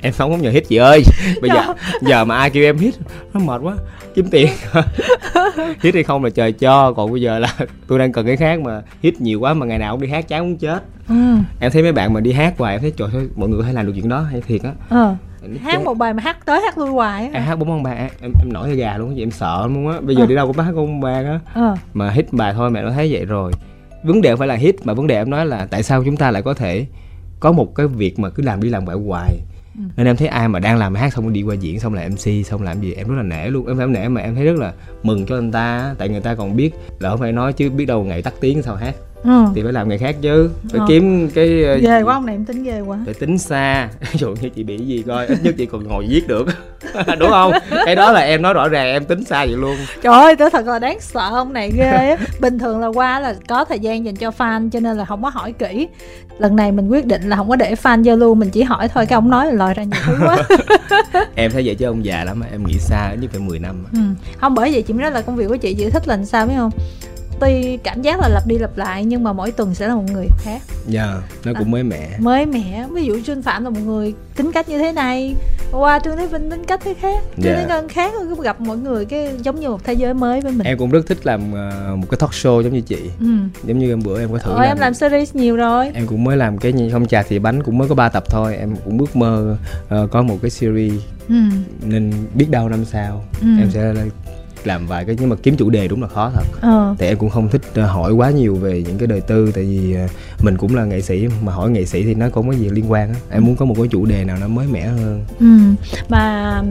Em không có nhờ hit chị ơi. Bây giờ giờ mà ai kêu em hit nó mệt quá kiếm tiền hit hay không là trời cho còn bây giờ là tôi đang cần cái khác mà hit nhiều quá mà ngày nào cũng đi hát chán muốn chết ừ. em thấy mấy bạn mà đi hát hoài em thấy trời ơi mọi người có thể làm được chuyện đó hay thiệt á ờ hát một bài mà hát tới hát lui hoài á em hát bốn ông bà em em nổi gà luôn vậy em sợ luôn á bây giờ ờ. đi đâu cũng hát bốn bà á ờ. mà hit bài thôi mẹ nó thấy vậy rồi vấn đề phải là hit mà vấn đề em nói là tại sao chúng ta lại có thể có một cái việc mà cứ làm đi làm lại hoài ừ. Ừ. nên em thấy ai mà đang làm hát xong đi qua diễn, xong là mc xong làm gì, em rất là nể luôn. Em phải nể mà em thấy rất là mừng cho anh ta tại người ta còn biết lỡ phải nói chứ biết đâu ngày tắt tiếng sao hát ừ. thì phải làm nghề khác chứ. Phải ừ. kiếm cái ờ, ghê quá ông này em tính ghê quá. Phải tính xa. Ví dụ như chị bị gì coi ít nhất chị còn ngồi viết được. Đúng không? Cái đó là em nói rõ ràng em tính xa vậy luôn. Trời ơi tôi thật là đáng sợ ông này ghê á. Bình thường là qua là có thời gian dành cho fan cho nên là không có hỏi kỹ. Lần này mình quyết định là không có để fan giao lưu mình chỉ hỏi thôi cái ông nói là lòi ra nhiều thứ quá. Em thấy vậy chứ ông già lắm em nghĩ xa nhất phải 10 năm ừ. không bởi vậy chị mới nói là công việc của chị chị thích là sao biết không tuy cảm giác là lặp đi lặp lại nhưng mà mỗi tuần sẽ là một người khác dạ yeah, nó cũng à, mới mẻ mới mẻ ví dụ trương phạm là một người tính cách như thế này qua trương thế vinh tính cách thế khác trương yeah. thế ngân khác gặp mọi người cái giống như một thế giới mới với mình em cũng rất thích làm uh, một cái talk show giống như chị ừ. giống như em bữa em có thử Ôi, làm em làm series nhiều rồi em cũng mới làm cái không trà thì bánh cũng mới có 3 tập thôi em cũng ước mơ uh, có một cái series ừ. nên biết đâu năm sau ừ. em sẽ làm vài cái nhưng mà kiếm chủ đề đúng là khó thật. Ờ. thì em cũng không thích ờ, hỏi quá nhiều về những cái đời tư tại vì ờ, mình cũng là nghệ sĩ mà hỏi nghệ sĩ thì nó cũng có gì liên quan á. Em muốn có một cái chủ đề nào nó mới mẻ hơn. Ừ. mà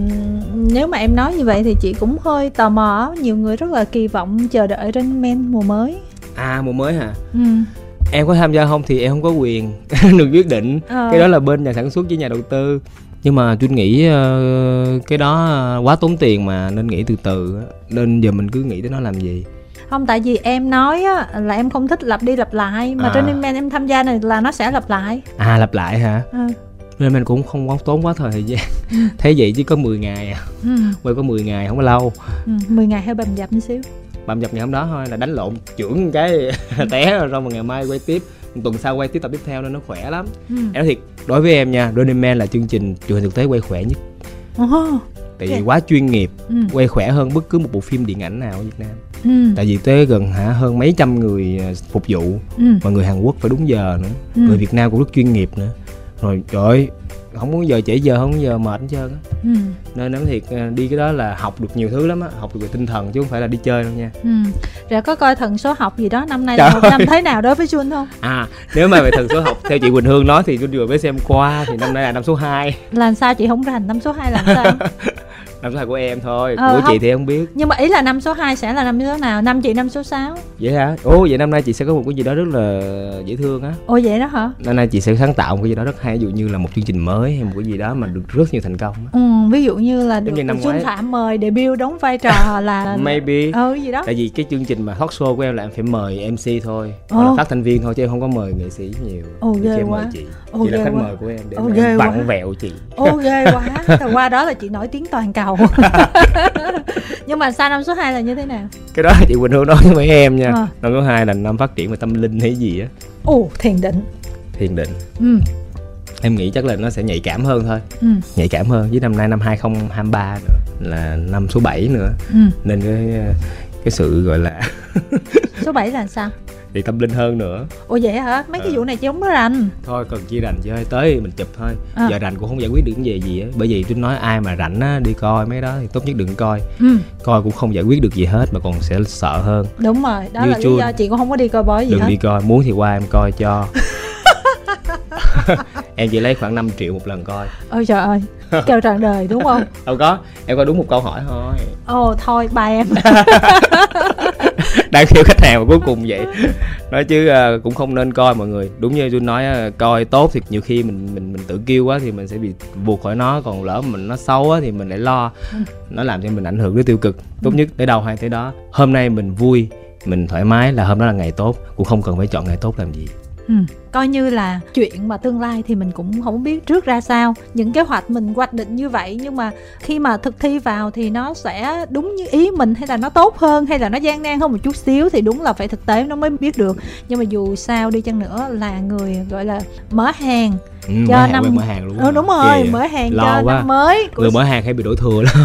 nếu mà em nói như vậy thì chị cũng hơi tò mò nhiều người rất là kỳ vọng chờ đợi trên men mùa mới. À mùa mới hả? Ừ. Em có tham gia không thì em không có quyền. Được quyết định. Ờ. cái đó là bên nhà sản xuất với nhà đầu tư nhưng mà tôi nghĩ uh, cái đó quá tốn tiền mà nên nghĩ từ từ nên giờ mình cứ nghĩ tới nó làm gì. Không tại vì em nói á, là em không thích lặp đi lặp lại mà à. trên men em tham gia này là nó sẽ lặp lại. À lặp lại hả? Ừ. nên mình cũng không có tốn quá thời gian. Thế vậy chứ có 10 ngày à. Ừ. quay có 10 ngày không có lâu. Ừ, 10 ngày hơi bầm dập một xíu. Bầm dập ngày hôm đó thôi là đánh lộn trưởng cái té rồi xong rồi ngày mai quay tiếp tuần sau quay tiếp tập tiếp theo nên nó khỏe lắm ừ. em nói thiệt đối với em nha Running Man là chương trình truyền hình thực tế quay khỏe nhất oh, tại vì quá chuyên nghiệp ừ. quay khỏe hơn bất cứ một bộ phim điện ảnh nào ở Việt Nam ừ. tại vì tới gần hả hơn mấy trăm người à, phục vụ ừ. mà người Hàn Quốc phải đúng giờ nữa ừ. người Việt Nam cũng rất chuyên nghiệp nữa rồi trời ơi không muốn giờ trễ giờ không giờ mệt hết trơn á. Ừ. nên nói thiệt à, đi cái đó là học được nhiều thứ lắm á học được về tinh thần chứ không phải là đi chơi đâu nha. Ừ. rồi có coi thần số học gì đó năm nay là một năm thế nào đối với Jun không? À nếu mà về thần số học theo chị Quỳnh Hương nói thì Jun vừa mới xem qua thì năm nay là năm số 2 làm sao chị không rành năm số 2 làm sao năm số 2 của em thôi. Ờ, của không. chị thì không biết. Nhưng mà ý là năm số 2 sẽ là năm số nào? Năm chị năm số 6 vậy hả? Ồ vậy năm nay chị sẽ có một cái gì đó rất là dễ thương á. Ồ vậy đó hả? Năm nay chị sẽ sáng tạo một cái gì đó rất hay ví dụ như là một chương trình mới hay một cái gì đó mà được rất nhiều thành công ừ, ví dụ như là được Xuân Phạm mời debut đóng vai trò là maybe. Ừ gì đó. Tại vì cái chương trình mà talk show của em là em phải mời mc thôi. Hoặc là phát thanh viên thôi chứ em không có mời nghệ sĩ nhiều. Ồ ghê quá. chị. Ô, chị là khách quá. mời của em để Ô, em vặn vẹo chị. Ô ghê quá. Qua đó là chị nổi tiếng toàn cầu nhưng mà sao năm số 2 là như thế nào? Cái đó chị quỳnh hương nói với em nha. À. năm số 2 là năm phát triển về tâm linh hay gì á. Ồ thiền định. Thiền định. Ừ. Em nghĩ chắc là nó sẽ nhạy cảm hơn thôi. Ừ. nhạy cảm hơn. Với năm nay năm 2023 nữa là năm số 7 nữa. Ừ. nên cái cái sự gọi là số 7 là sao thì tâm linh hơn nữa. Ủa vậy hả? Mấy cái Ờ. vụ này chứ không có rành. Thôi cần chi rành chơi tới thì mình chụp thôi. À. giờ rành cũng không giải quyết được cái gì gì á. Bởi vì tôi nói ai mà rảnh á đi coi mấy đó thì tốt nhất đừng coi. Ừ. Coi cũng không giải quyết được gì hết mà còn sẽ sợ hơn. Đúng rồi đó Như là lý chui. do chị cũng không có đi coi bói gì đừng hết. đi coi muốn thì qua em coi cho. Em chỉ lấy khoảng 5 triệu một lần coi. Ôi trời ơi kêu tràn đời đúng không? Đâu có em có đúng một câu hỏi thôi. Ồ thôi ba em đang kêu khách hàng mà cuối cùng vậy. Nói chứ uh, cũng không nên coi mọi người. Đúng như tôi nói uh, coi tốt thì nhiều khi mình mình mình tự kêu quá thì mình sẽ bị buộc khỏi nó. Còn lỡ mình nó xấu á thì mình lại lo. Nó làm cho mình ảnh hưởng đến tiêu cực. Tốt nhất tới đâu hay tới đó. Hôm nay mình vui mình thoải mái là hôm đó là ngày tốt. Cũng không cần phải chọn ngày tốt làm gì. Ừ coi như là chuyện mà tương lai thì mình cũng không biết trước ra sao. Những kế hoạch mình hoạch định như vậy nhưng mà khi mà thực thi vào thì nó sẽ đúng như ý mình hay là nó tốt hơn hay là nó gian nan hơn một chút xíu thì đúng là phải thực tế nó mới biết được. Nhưng mà dù sao đi chăng nữa là người gọi là mở hàng ừ, Cho năm- mở hàng luôn. Ừ, đúng rồi mở hàng Lo cho quá. năm mới của người mở hàng hay bị đổ thừa lắm.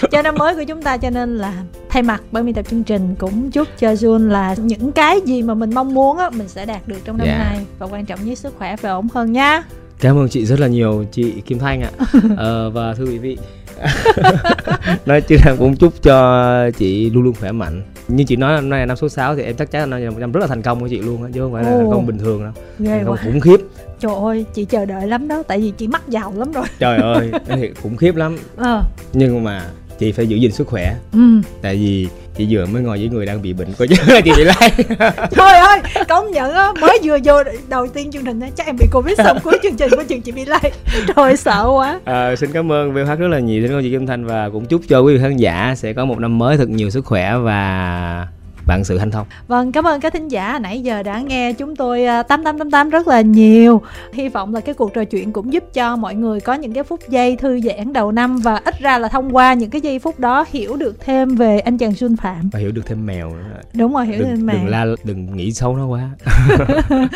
Cho năm mới của chúng ta cho nên là thay mặt ban biên tập chương trình cũng chúc cho Jun là những cái gì mà mình mong muốn á mình sẽ đạt được trong năm Dạ. nay và quan trọng nhất sức khỏe và ổn hơn nha. Cảm ơn chị rất là nhiều chị Kim Thanh ạ. Ờ, Và thưa quý vị Nói chứ em cũng chúc cho chị luôn luôn khỏe mạnh. Như chị nói năm nay là năm số 6 thì em chắc chắn là năm là rất là thành công của chị luôn á Chứ không phải là Ồ. thành công bình thường đâu. Ghê Thành công khủng khiếp. Trời ơi chị chờ đợi lắm đó tại vì chị mắc giàu lắm rồi. Trời ơi khủng khiếp lắm. Ờ. Nhưng mà chị phải giữ gìn sức khỏe. Ừ. Tại vì chị vừa mới ngồi với người đang bị bệnh Coi chứ chị bị lái trời ơi công nhận á mới vừa vô đầu tiên chương trình á chắc em bị covid xong cuối chương trình của trường chị bị lây. Trời sợ quá. À, Xin cảm ơn VH rất là nhiều Xin cảm ơn chị Kim Thanh Và cũng chúc cho quý vị khán giả sẽ có một năm mới thật nhiều sức khỏe Và vạn sự hanh thông Vâng, cảm ơn các thính giả nãy giờ đã nghe chúng tôi à, tám tám tám tám rất là nhiều. Hy vọng là cái cuộc trò chuyện cũng giúp cho mọi người có những cái phút giây thư giãn đầu năm và ít ra là thông qua những cái giây phút đó hiểu được thêm về anh chàng Xuân Phạm. Và hiểu được thêm mèo nữa Đúng rồi, hiểu đừng, thêm đừng mà. la đừng nghĩ xấu nó quá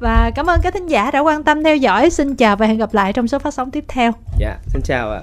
Và cảm ơn các thính giả đã quan tâm theo dõi. Xin chào và hẹn gặp lại trong số phát sóng tiếp theo. dạ xin chào ạ